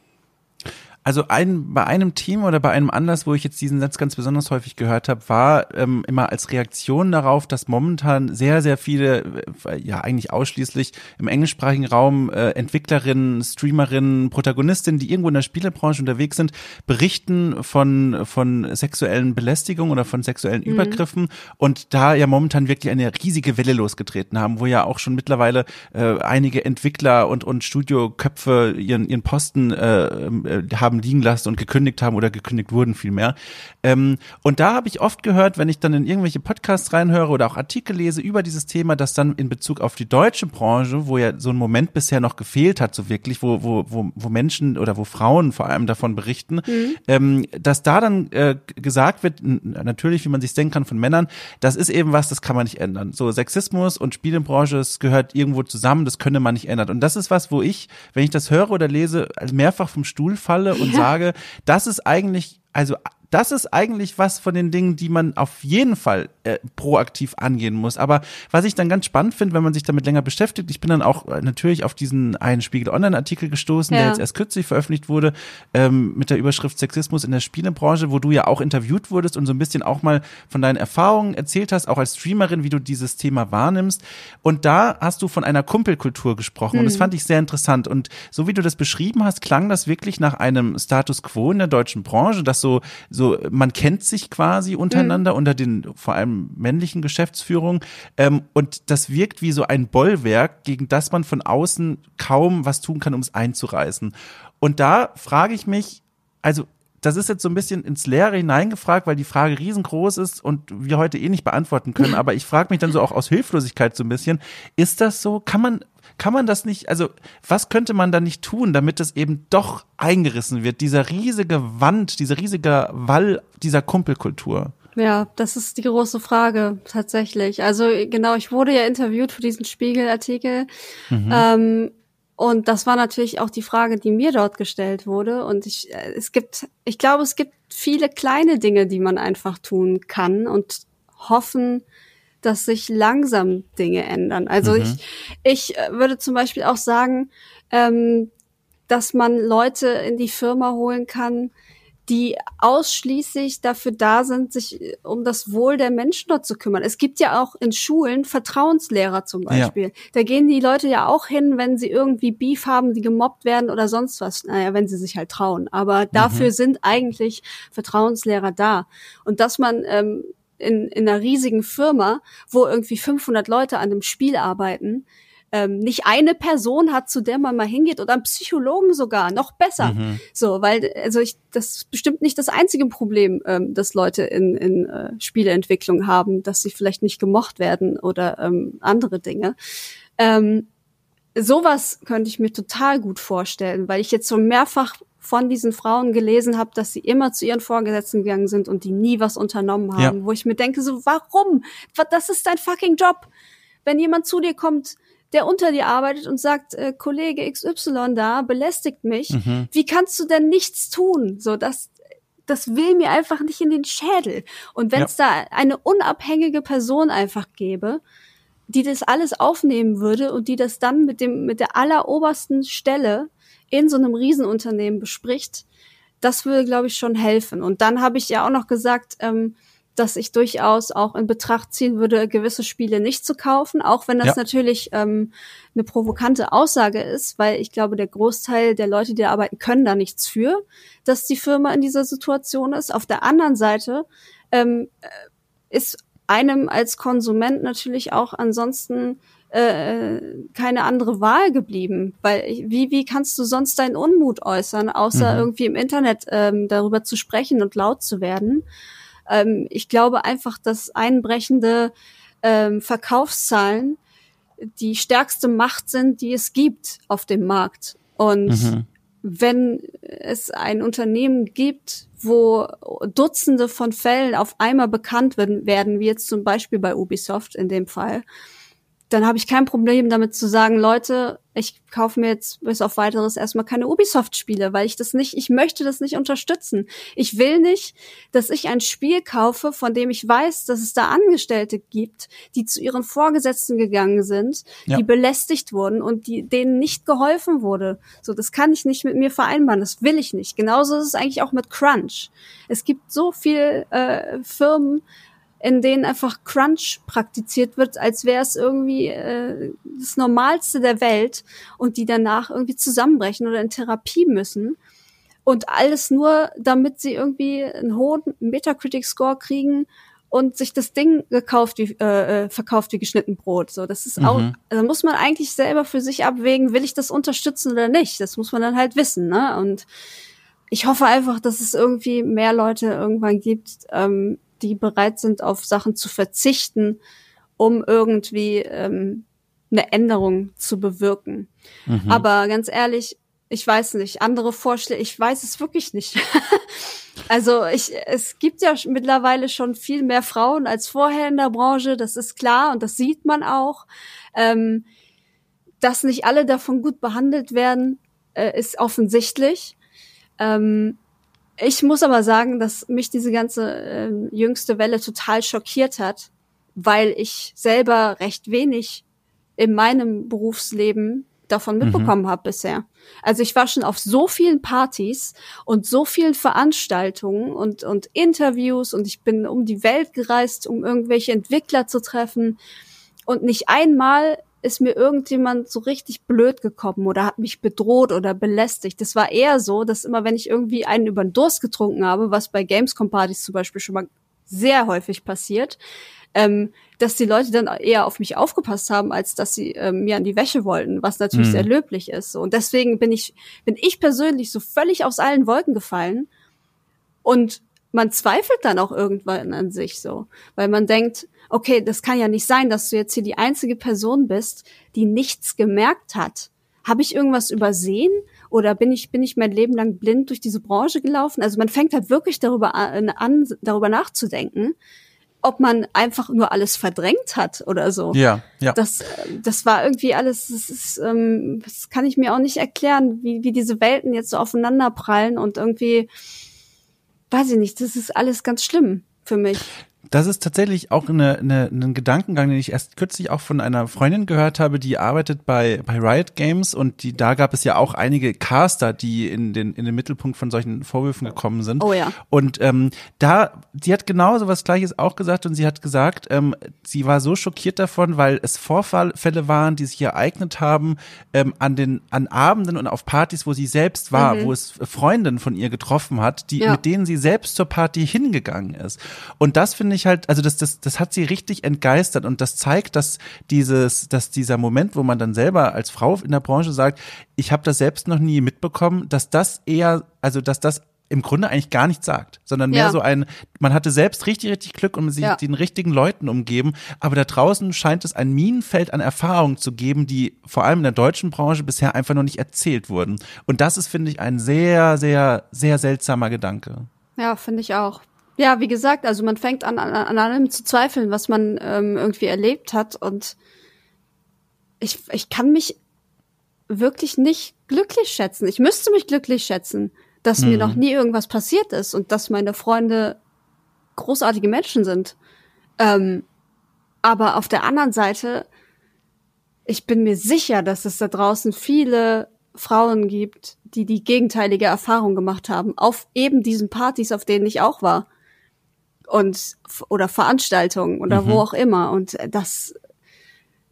Also ein, bei einem Team oder bei einem Anlass, wo ich jetzt diesen Satz ganz besonders häufig gehört habe, war ähm, immer als Reaktion darauf, dass momentan sehr, sehr viele, äh, ja eigentlich ausschließlich im englischsprachigen Raum äh, Entwicklerinnen, Streamerinnen, Protagonistinnen, die irgendwo in der Spielebranche unterwegs sind, berichten von, von sexuellen Belästigungen oder von sexuellen mhm. Übergriffen und da ja momentan wirklich eine riesige Welle losgetreten haben, wo ja auch schon mittlerweile äh, einige Entwickler und, und Studioköpfe ihren, ihren Posten äh, äh, haben liegen lassen und gekündigt haben oder gekündigt wurden vielmehr. Ähm, und da habe ich oft gehört, wenn ich dann in irgendwelche Podcasts reinhöre oder auch Artikel lese über dieses Thema, dass dann in Bezug auf die deutsche Branche, wo ja so ein Moment bisher noch gefehlt hat, so wirklich, wo, wo, wo, wo Menschen oder wo Frauen vor allem davon berichten, mhm. ähm, dass da dann äh, gesagt wird, natürlich, wie man sich denken kann von Männern, das ist eben was, das kann man nicht ändern. So Sexismus und Spielebranche, es gehört irgendwo zusammen, das könne man nicht ändern. Und das ist was, wo ich, wenn ich das höre oder lese, mehrfach vom Stuhl falle und ja. sage, das ist eigentlich, also das ist eigentlich was von den Dingen, die man auf jeden Fall äh, proaktiv angehen muss. Aber was ich dann ganz spannend finde, wenn man sich damit länger beschäftigt, ich bin dann auch äh, natürlich auf diesen einen Spiegel Online-Artikel gestoßen, ja. der jetzt erst kürzlich veröffentlicht wurde, ähm, mit der Überschrift Sexismus in der Spielebranche, wo du ja auch interviewt wurdest und so ein bisschen auch mal von deinen Erfahrungen erzählt hast, auch als Streamerin, wie du dieses Thema wahrnimmst. Und da hast du von einer Kumpelkultur gesprochen mhm. und das hm. fand ich sehr interessant. Und so wie du das beschrieben hast, klang das wirklich nach einem Status quo in der deutschen Branche, dass so so man kennt sich quasi untereinander mhm. unter den vor allem männlichen Geschäftsführungen ähm, und das wirkt wie so ein Bollwerk, gegen das man von außen kaum was tun kann, um es einzureißen. Und da frage ich mich, also das ist jetzt so ein bisschen ins Leere hineingefragt, weil die Frage riesengroß ist und wir heute eh nicht beantworten können. Aber ich frage mich dann so auch aus Hilflosigkeit so ein bisschen, ist das so? Kann man, kann man das nicht, also was könnte man da nicht tun, damit es eben doch eingerissen wird, dieser riesige Wand, dieser riesige Wall dieser Kumpelkultur? Ja, das ist die große Frage tatsächlich. Also genau, ich wurde ja interviewt für diesen Spiegelartikel. Mhm. Ähm, und das war natürlich auch die Frage, die mir dort gestellt wurde. Und ich, äh, es gibt, ich glaube, es gibt viele kleine Dinge, die man einfach tun kann und hoffen, dass sich langsam Dinge ändern. Also mhm. ich, ich äh, würde zum Beispiel auch sagen, ähm, dass man Leute in die Firma holen kann, die ausschließlich dafür da sind, sich äh, um das Wohl der Menschen dort zu kümmern. Es gibt ja auch in Schulen Vertrauenslehrer zum Beispiel. Ja. Da gehen die Leute ja auch hin, wenn sie irgendwie Beef haben, die gemobbt werden oder sonst was. Naja, wenn sie sich halt trauen. Aber mhm. dafür sind eigentlich Vertrauenslehrer da. Und dass man ähm, in, in einer riesigen Firma, wo irgendwie 500 Leute an einem Spiel arbeiten, ähm, nicht eine Person hat, zu der man mal hingeht oder einen Psychologen sogar, noch besser. Mhm. So, weil, also ich, das ist bestimmt nicht das einzige Problem, ähm, das Leute in, in äh, Spieleentwicklung haben, dass sie vielleicht nicht gemocht werden oder ähm, andere Dinge. Ähm, sowas könnte ich mir total gut vorstellen, weil ich jetzt so mehrfach von diesen Frauen gelesen habe, dass sie immer zu ihren Vorgesetzten gegangen sind und die nie was unternommen haben, ja. wo ich mir denke, so warum? Das ist dein fucking Job. Wenn jemand zu dir kommt, der unter dir arbeitet und sagt, äh, Kollege XY da belästigt mich, mhm. wie kannst du denn nichts tun? So, das, das will mir einfach nicht in den Schädel. Und wenn es ja. da eine unabhängige Person einfach gäbe, die das alles aufnehmen würde und die das dann mit dem, mit der allerobersten Stelle in so einem Riesenunternehmen bespricht, das würde, glaube ich, schon helfen. Und dann habe ich ja auch noch gesagt, ähm, dass ich durchaus auch in Betracht ziehen würde, gewisse Spiele nicht zu kaufen, auch wenn das ja. natürlich ähm, eine provokante Aussage ist, weil ich glaube, der Großteil der Leute, die da arbeiten, können da nichts für, dass die Firma in dieser Situation ist. Auf der anderen Seite ähm, äh, ist einem als Konsument natürlich auch ansonsten äh, keine andere Wahl geblieben, weil wie wie kannst du sonst deinen Unmut äußern, außer mhm. irgendwie im Internet ähm, darüber zu sprechen und laut zu werden? Ähm, ich glaube einfach, dass einbrechende ähm, Verkaufszahlen die stärkste Macht sind, die es gibt auf dem Markt. Und mhm. wenn es ein Unternehmen gibt, wo Dutzende von Fällen auf einmal bekannt werden, werden wie jetzt zum Beispiel bei Ubisoft in dem Fall, dann habe ich kein Problem damit zu sagen, Leute, ich kaufe mir jetzt bis auf weiteres erstmal keine Ubisoft-Spiele, weil ich das nicht, ich möchte das nicht unterstützen. Ich will nicht, dass ich ein Spiel kaufe, von dem ich weiß, dass es da Angestellte gibt, die zu ihren Vorgesetzten gegangen sind, ja. die belästigt wurden und die, denen nicht geholfen wurde. So, das kann ich nicht mit mir vereinbaren, das will ich nicht. Genauso ist es eigentlich auch mit Crunch. Es gibt so viel äh, Firmen, in denen einfach Crunch praktiziert wird, als wäre es irgendwie äh, das Normalste der Welt und die danach irgendwie zusammenbrechen oder in Therapie müssen. Und alles nur, damit sie irgendwie einen hohen Metacritic-Score kriegen und sich das Ding gekauft wie äh, äh verkauft wie geschnitten Brot. So, das ist mhm. auch, da muss man eigentlich selber für sich abwägen, will ich das unterstützen oder nicht. Das muss man dann halt wissen, ne? Und ich hoffe einfach, dass es irgendwie mehr Leute irgendwann gibt, ähm, die bereit sind, auf Sachen zu verzichten, um irgendwie ähm, eine Änderung zu bewirken. Mhm. Aber ganz ehrlich, ich weiß nicht, andere Vorschläge, ich weiß es wirklich nicht. also ich, es gibt ja mittlerweile schon viel mehr Frauen als vorher in der Branche, das ist klar und das sieht man auch. Ähm, dass nicht alle davon gut behandelt werden, äh, ist offensichtlich. Ähm, ich muss aber sagen, dass mich diese ganze äh, jüngste Welle total schockiert hat, weil ich selber recht wenig in meinem Berufsleben davon mhm. mitbekommen mhm. habe bisher. Also ich war schon auf so vielen Partys und so vielen Veranstaltungen und, und Interviews und ich bin um die Welt gereist, um irgendwelche Entwickler zu treffen. Und nicht einmal ist mir irgendjemand so richtig blöd gekommen oder hat mich bedroht oder belästigt. Das war eher so, dass immer, wenn ich irgendwie einen über den Durst getrunken habe, was bei Gamescom-Partys zum Beispiel schon mal sehr häufig passiert, ähm, dass die Leute dann eher auf mich aufgepasst haben, als dass sie ähm, mir an die Wäsche wollten, was natürlich mhm. sehr löblich ist. Und deswegen bin ich, bin ich persönlich so völlig aus allen Wolken gefallen. Und man zweifelt dann auch irgendwann an sich so, weil man denkt, okay, das kann ja nicht sein, dass du jetzt hier die einzige Person bist, die nichts gemerkt hat. Habe ich irgendwas übersehen oder bin ich bin ich mein Leben lang blind durch diese Branche gelaufen? Also man fängt halt wirklich darüber an, an darüber nachzudenken, ob man einfach nur alles verdrängt hat oder so. Ja, ja. Das, das war irgendwie alles, das ist, ähm, das kann ich mir auch nicht erklären, wie, wie diese Welten jetzt so aufeinander prallen und irgendwie, weiß ich nicht, das ist alles ganz schlimm für mich. Das ist tatsächlich auch eine, eine, ein Gedankengang, den ich erst kürzlich auch von einer Freundin gehört habe, die arbeitet bei, bei Riot Games und die, da gab es ja auch einige Caster, die in den, in den Mittelpunkt von solchen Vorwürfen gekommen sind. Oh ja. Und ähm, da, sie hat genauso was Gleiches auch gesagt und sie hat gesagt, ähm, sie war so schockiert davon, weil es Vorfälle waren, die sich ereignet haben ähm, an den an Abenden und auf Partys, wo sie selbst war, mhm. wo es Freundinnen von ihr getroffen hat, die ja. mit denen sie selbst zur Party hingegangen ist. Und das finde ich ich halt, also das, das, das hat sie richtig entgeistert und das zeigt, dass dieses, dass dieser Moment, wo man dann selber als Frau in der Branche sagt, ich habe das selbst noch nie mitbekommen, dass das eher, also dass das im Grunde eigentlich gar nichts sagt, sondern mehr ja. so ein, man hatte selbst richtig, richtig Glück und sich ja. den richtigen Leuten umgeben, aber da draußen scheint es ein Minenfeld an Erfahrungen zu geben, die vor allem in der deutschen Branche bisher einfach noch nicht erzählt wurden. Und das ist, finde ich, ein sehr, sehr, sehr seltsamer Gedanke. Ja, finde ich auch. Ja, wie gesagt, also man fängt an, an, an allem zu zweifeln, was man ähm, irgendwie erlebt hat. Und ich, ich kann mich wirklich nicht glücklich schätzen. Ich müsste mich glücklich schätzen, dass mhm. mir noch nie irgendwas passiert ist und dass meine Freunde großartige Menschen sind. Ähm, aber auf der anderen Seite, ich bin mir sicher, dass es da draußen viele Frauen gibt, die die gegenteilige Erfahrung gemacht haben, auf eben diesen Partys, auf denen ich auch war und oder Veranstaltungen oder mhm. wo auch immer und das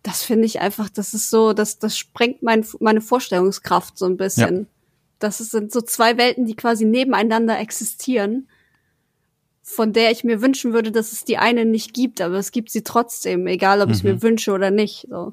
das finde ich einfach, das ist so, das das sprengt mein, meine Vorstellungskraft so ein bisschen. Ja. Das sind so zwei Welten, die quasi nebeneinander existieren, von der ich mir wünschen würde, dass es die eine nicht gibt, aber es gibt sie trotzdem, egal ob mhm. ich es mir wünsche oder nicht. So.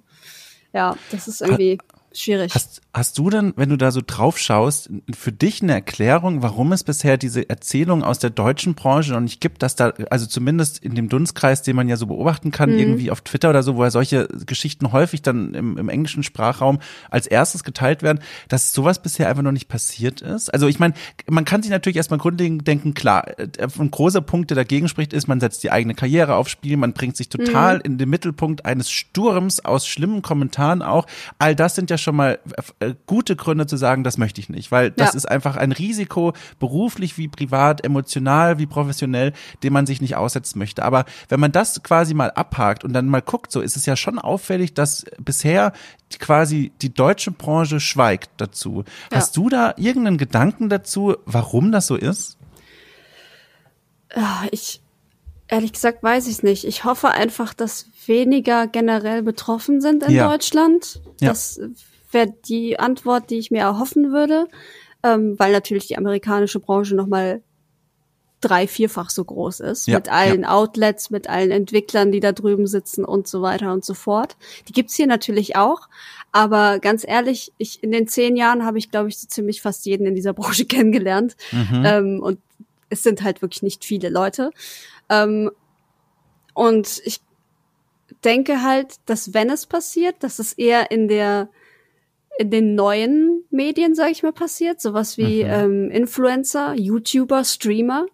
Ja, das ist irgendwie schwierig. Hast, hast du denn, wenn du da so drauf schaust, für dich eine Erklärung, warum es bisher diese Erzählung aus der deutschen Branche noch nicht gibt, dass da, also zumindest in dem Dunstkreis, den man ja so beobachten kann, mhm. irgendwie auf Twitter oder so, wo ja solche Geschichten häufig dann im, im englischen Sprachraum als erstes geteilt werden, dass sowas bisher einfach noch nicht passiert ist? Also ich meine, man kann sich natürlich erstmal grundlegend denken, klar, äh, ein großer Punkt, der dagegen spricht, ist, man setzt die eigene Karriere aufs Spiel, man bringt sich total mhm. in den Mittelpunkt eines Sturms aus schlimmen Kommentaren auch. All das sind ja schon mal äh, gute Gründe zu sagen, das möchte ich nicht, weil das ja. ist einfach ein Risiko, beruflich wie privat, emotional wie professionell, dem man sich nicht aussetzen möchte. Aber wenn man das quasi mal abhakt und dann mal guckt, so ist es ja schon auffällig, dass bisher quasi die deutsche Branche schweigt dazu. Ja. Hast du da irgendeinen Gedanken dazu, warum das so ist? Ich ehrlich gesagt weiß ich nicht. Ich hoffe einfach, dass weniger generell betroffen sind in ja. Deutschland. Ja. Das wäre die Antwort, die ich mir erhoffen würde, ähm, weil natürlich die amerikanische Branche nochmal drei, vierfach so groß ist, ja, mit allen ja. Outlets, mit allen Entwicklern, die da drüben sitzen und so weiter und so fort. Die gibt's hier natürlich auch, aber ganz ehrlich, ich in den zehn Jahren habe ich, glaube ich, so ziemlich fast jeden in dieser Branche kennengelernt mhm. ähm, und es sind halt wirklich nicht viele Leute. Ähm, und ich denke halt, dass wenn es passiert, dass es eher in der in den neuen Medien, sage ich mal, passiert, sowas wie mhm. ähm, Influencer, YouTuber, Streamer,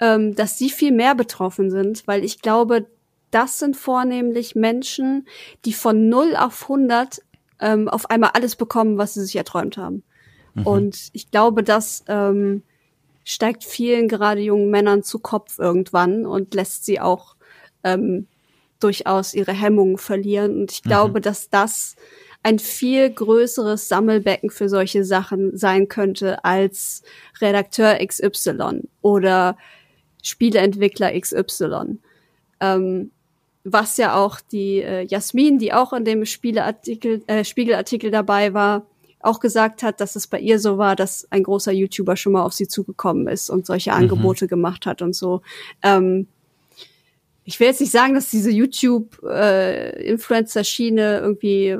ähm, dass sie viel mehr betroffen sind, weil ich glaube, das sind vornehmlich Menschen, die von 0 auf 100 ähm, auf einmal alles bekommen, was sie sich erträumt haben. Mhm. Und ich glaube, das ähm, steigt vielen gerade jungen Männern zu Kopf irgendwann und lässt sie auch ähm, durchaus ihre Hemmungen verlieren. Und ich mhm. glaube, dass das ein viel größeres Sammelbecken für solche Sachen sein könnte als Redakteur XY oder Spieleentwickler XY. Ähm, was ja auch die äh, Jasmin, die auch in dem Spieleartikel, äh, Spiegelartikel dabei war, auch gesagt hat, dass es bei ihr so war, dass ein großer YouTuber schon mal auf sie zugekommen ist und solche mhm. Angebote gemacht hat und so. Ähm, ich will jetzt nicht sagen, dass diese YouTube-Influencer-Schiene äh, irgendwie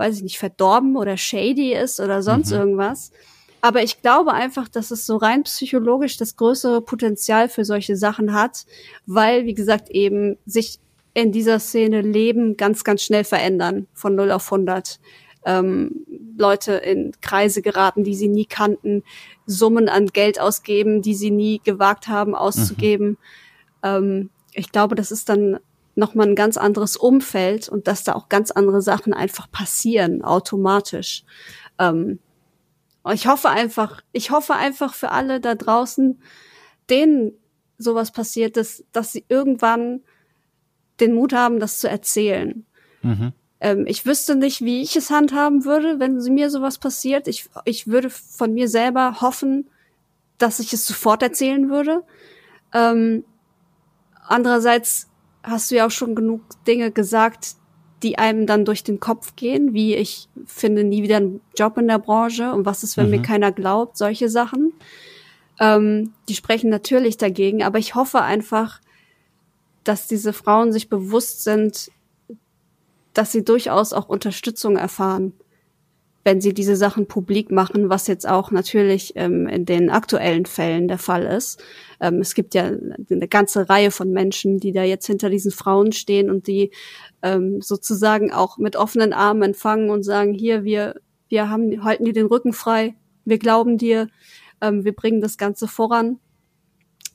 weiß ich nicht, verdorben oder shady ist oder sonst mhm. irgendwas. Aber ich glaube einfach, dass es so rein psychologisch das größere Potenzial für solche Sachen hat, weil, wie gesagt, eben sich in dieser Szene Leben ganz, ganz schnell verändern, von 0 auf 100. Ähm, Leute in Kreise geraten, die sie nie kannten, Summen an Geld ausgeben, die sie nie gewagt haben auszugeben. Mhm. Ähm, ich glaube, das ist dann nochmal ein ganz anderes Umfeld und dass da auch ganz andere Sachen einfach passieren, automatisch. Ähm, ich hoffe einfach, ich hoffe einfach für alle da draußen, denen sowas passiert ist, dass sie irgendwann den Mut haben, das zu erzählen. Mhm. Ähm, ich wüsste nicht, wie ich es handhaben würde, wenn mir sowas passiert. Ich, ich würde von mir selber hoffen, dass ich es sofort erzählen würde. Ähm, andererseits hast du ja auch schon genug Dinge gesagt, die einem dann durch den Kopf gehen, wie ich finde nie wieder einen Job in der Branche und was ist, wenn mhm. mir keiner glaubt, solche Sachen. Ähm, die sprechen natürlich dagegen, aber ich hoffe einfach, dass diese Frauen sich bewusst sind, dass sie durchaus auch Unterstützung erfahren wenn sie diese Sachen publik machen, was jetzt auch natürlich ähm, in den aktuellen Fällen der Fall ist. Ähm, es gibt ja eine ganze Reihe von Menschen, die da jetzt hinter diesen Frauen stehen und die ähm, sozusagen auch mit offenen Armen empfangen und sagen, hier, wir, wir haben, halten dir den Rücken frei, wir glauben dir, ähm, wir bringen das Ganze voran,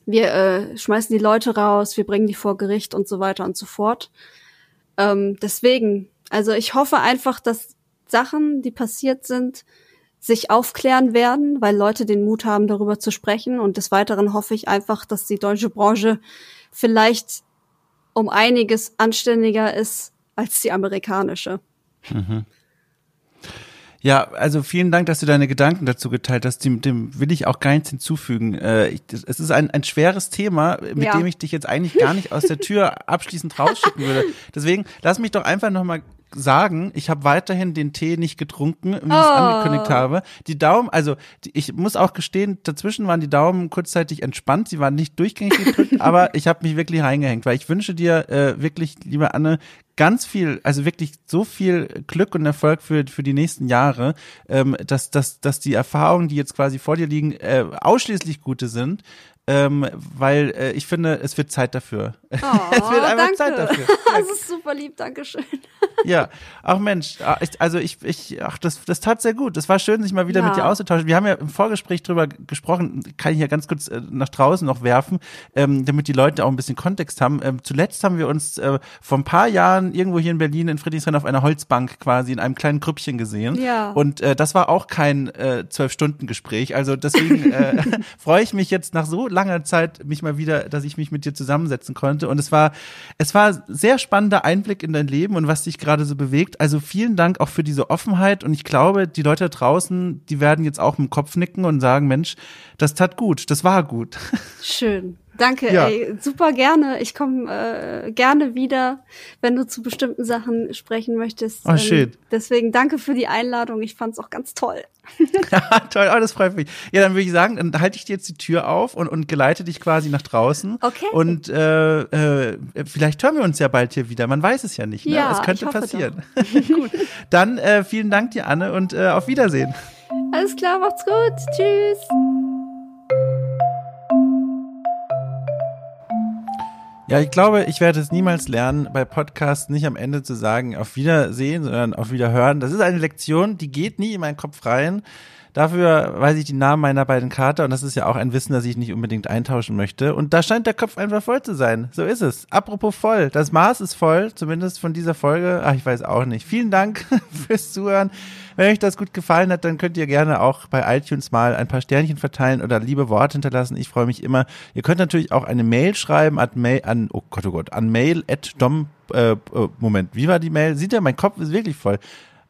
wir äh, schmeißen die Leute raus, wir bringen die vor Gericht und so weiter und so fort. Ähm, deswegen, also ich hoffe einfach, dass Sachen, die passiert sind, sich aufklären werden, weil Leute den Mut haben, darüber zu sprechen. Und des Weiteren hoffe ich einfach, dass die deutsche Branche vielleicht um einiges anständiger ist als die amerikanische. Mhm. Ja, also vielen Dank, dass du deine Gedanken dazu geteilt hast. Dem, dem will ich auch gar nichts hinzufügen. Äh, ich, es ist ein, ein schweres Thema, mit ja. dem ich dich jetzt eigentlich gar nicht aus der Tür abschließend rausschicken würde. Deswegen lass mich doch einfach nochmal sagen, ich habe weiterhin den Tee nicht getrunken, wie ich es oh. angekündigt habe. Die Daumen, also die, ich muss auch gestehen, dazwischen waren die Daumen kurzzeitig entspannt, sie waren nicht durchgängig gedrückt, aber ich habe mich wirklich reingehängt, weil ich wünsche dir äh, wirklich, liebe Anne, ganz viel, also wirklich so viel Glück und Erfolg für, für die nächsten Jahre, ähm, dass, dass, dass die Erfahrungen, die jetzt quasi vor dir liegen, äh, ausschließlich gute sind ähm, weil äh, ich finde, es wird Zeit dafür. Oh, es wird einfach danke. Zeit dafür. Das ist super lieb, Dankeschön. ja, auch Mensch, ah, also ich, ich, ach, das, das tat sehr gut. Das war schön, sich mal wieder ja. mit dir auszutauschen. Wir haben ja im Vorgespräch drüber gesprochen, kann ich ja ganz kurz äh, nach draußen noch werfen, ähm, damit die Leute auch ein bisschen Kontext haben. Ähm, zuletzt haben wir uns äh, vor ein paar Jahren irgendwo hier in Berlin in Friedrichshain auf einer Holzbank quasi in einem kleinen Grüppchen gesehen. Ja. Und äh, das war auch kein äh, zwölf-Stunden-Gespräch. Also deswegen äh, freue ich mich jetzt nach so langer Zeit mich mal wieder, dass ich mich mit dir zusammensetzen konnte. Und es war, es war sehr spannender Einblick in dein Leben und was dich gerade so bewegt. Also vielen Dank auch für diese Offenheit. Und ich glaube, die Leute draußen, die werden jetzt auch dem Kopf nicken und sagen, Mensch, das tat gut, das war gut. Schön. Danke, ja. ey, super gerne. Ich komme äh, gerne wieder, wenn du zu bestimmten Sachen sprechen möchtest. Oh, ähm, schön. Deswegen danke für die Einladung. Ich fand's auch ganz toll. ja, toll, oh, das freut mich. Ja, dann würde ich sagen, dann halte ich dir jetzt die Tür auf und, und geleite dich quasi nach draußen. Okay. Und äh, äh, vielleicht hören wir uns ja bald hier wieder. Man weiß es ja nicht. Ne? Ja, es könnte passieren. Gut. Dann äh, vielen Dank dir, Anne, und äh, auf Wiedersehen. Alles klar, macht's gut. Tschüss. Ja, ich glaube, ich werde es niemals lernen, bei Podcasts nicht am Ende zu sagen, auf Wiedersehen, sondern auf Wiederhören. Das ist eine Lektion, die geht nie in meinen Kopf rein. Dafür weiß ich die Namen meiner beiden Kater und das ist ja auch ein Wissen, das ich nicht unbedingt eintauschen möchte. Und da scheint der Kopf einfach voll zu sein. So ist es. Apropos voll. Das Maß ist voll, zumindest von dieser Folge. Ach, ich weiß auch nicht. Vielen Dank fürs Zuhören. Wenn euch das gut gefallen hat, dann könnt ihr gerne auch bei iTunes mal ein paar Sternchen verteilen oder liebe Worte hinterlassen. Ich freue mich immer. Ihr könnt natürlich auch eine Mail schreiben an Mail, an, oh Gott, oh Gott, an mail at dom, äh, äh, Moment, wie war die Mail? Sieht ihr, mein Kopf ist wirklich voll.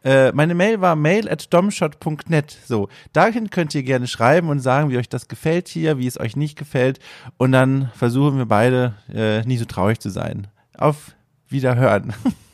Äh, meine Mail war mail at domshot.net. So, dahin könnt ihr gerne schreiben und sagen, wie euch das gefällt hier, wie es euch nicht gefällt. Und dann versuchen wir beide, äh, nicht so traurig zu sein. Auf Wiederhören.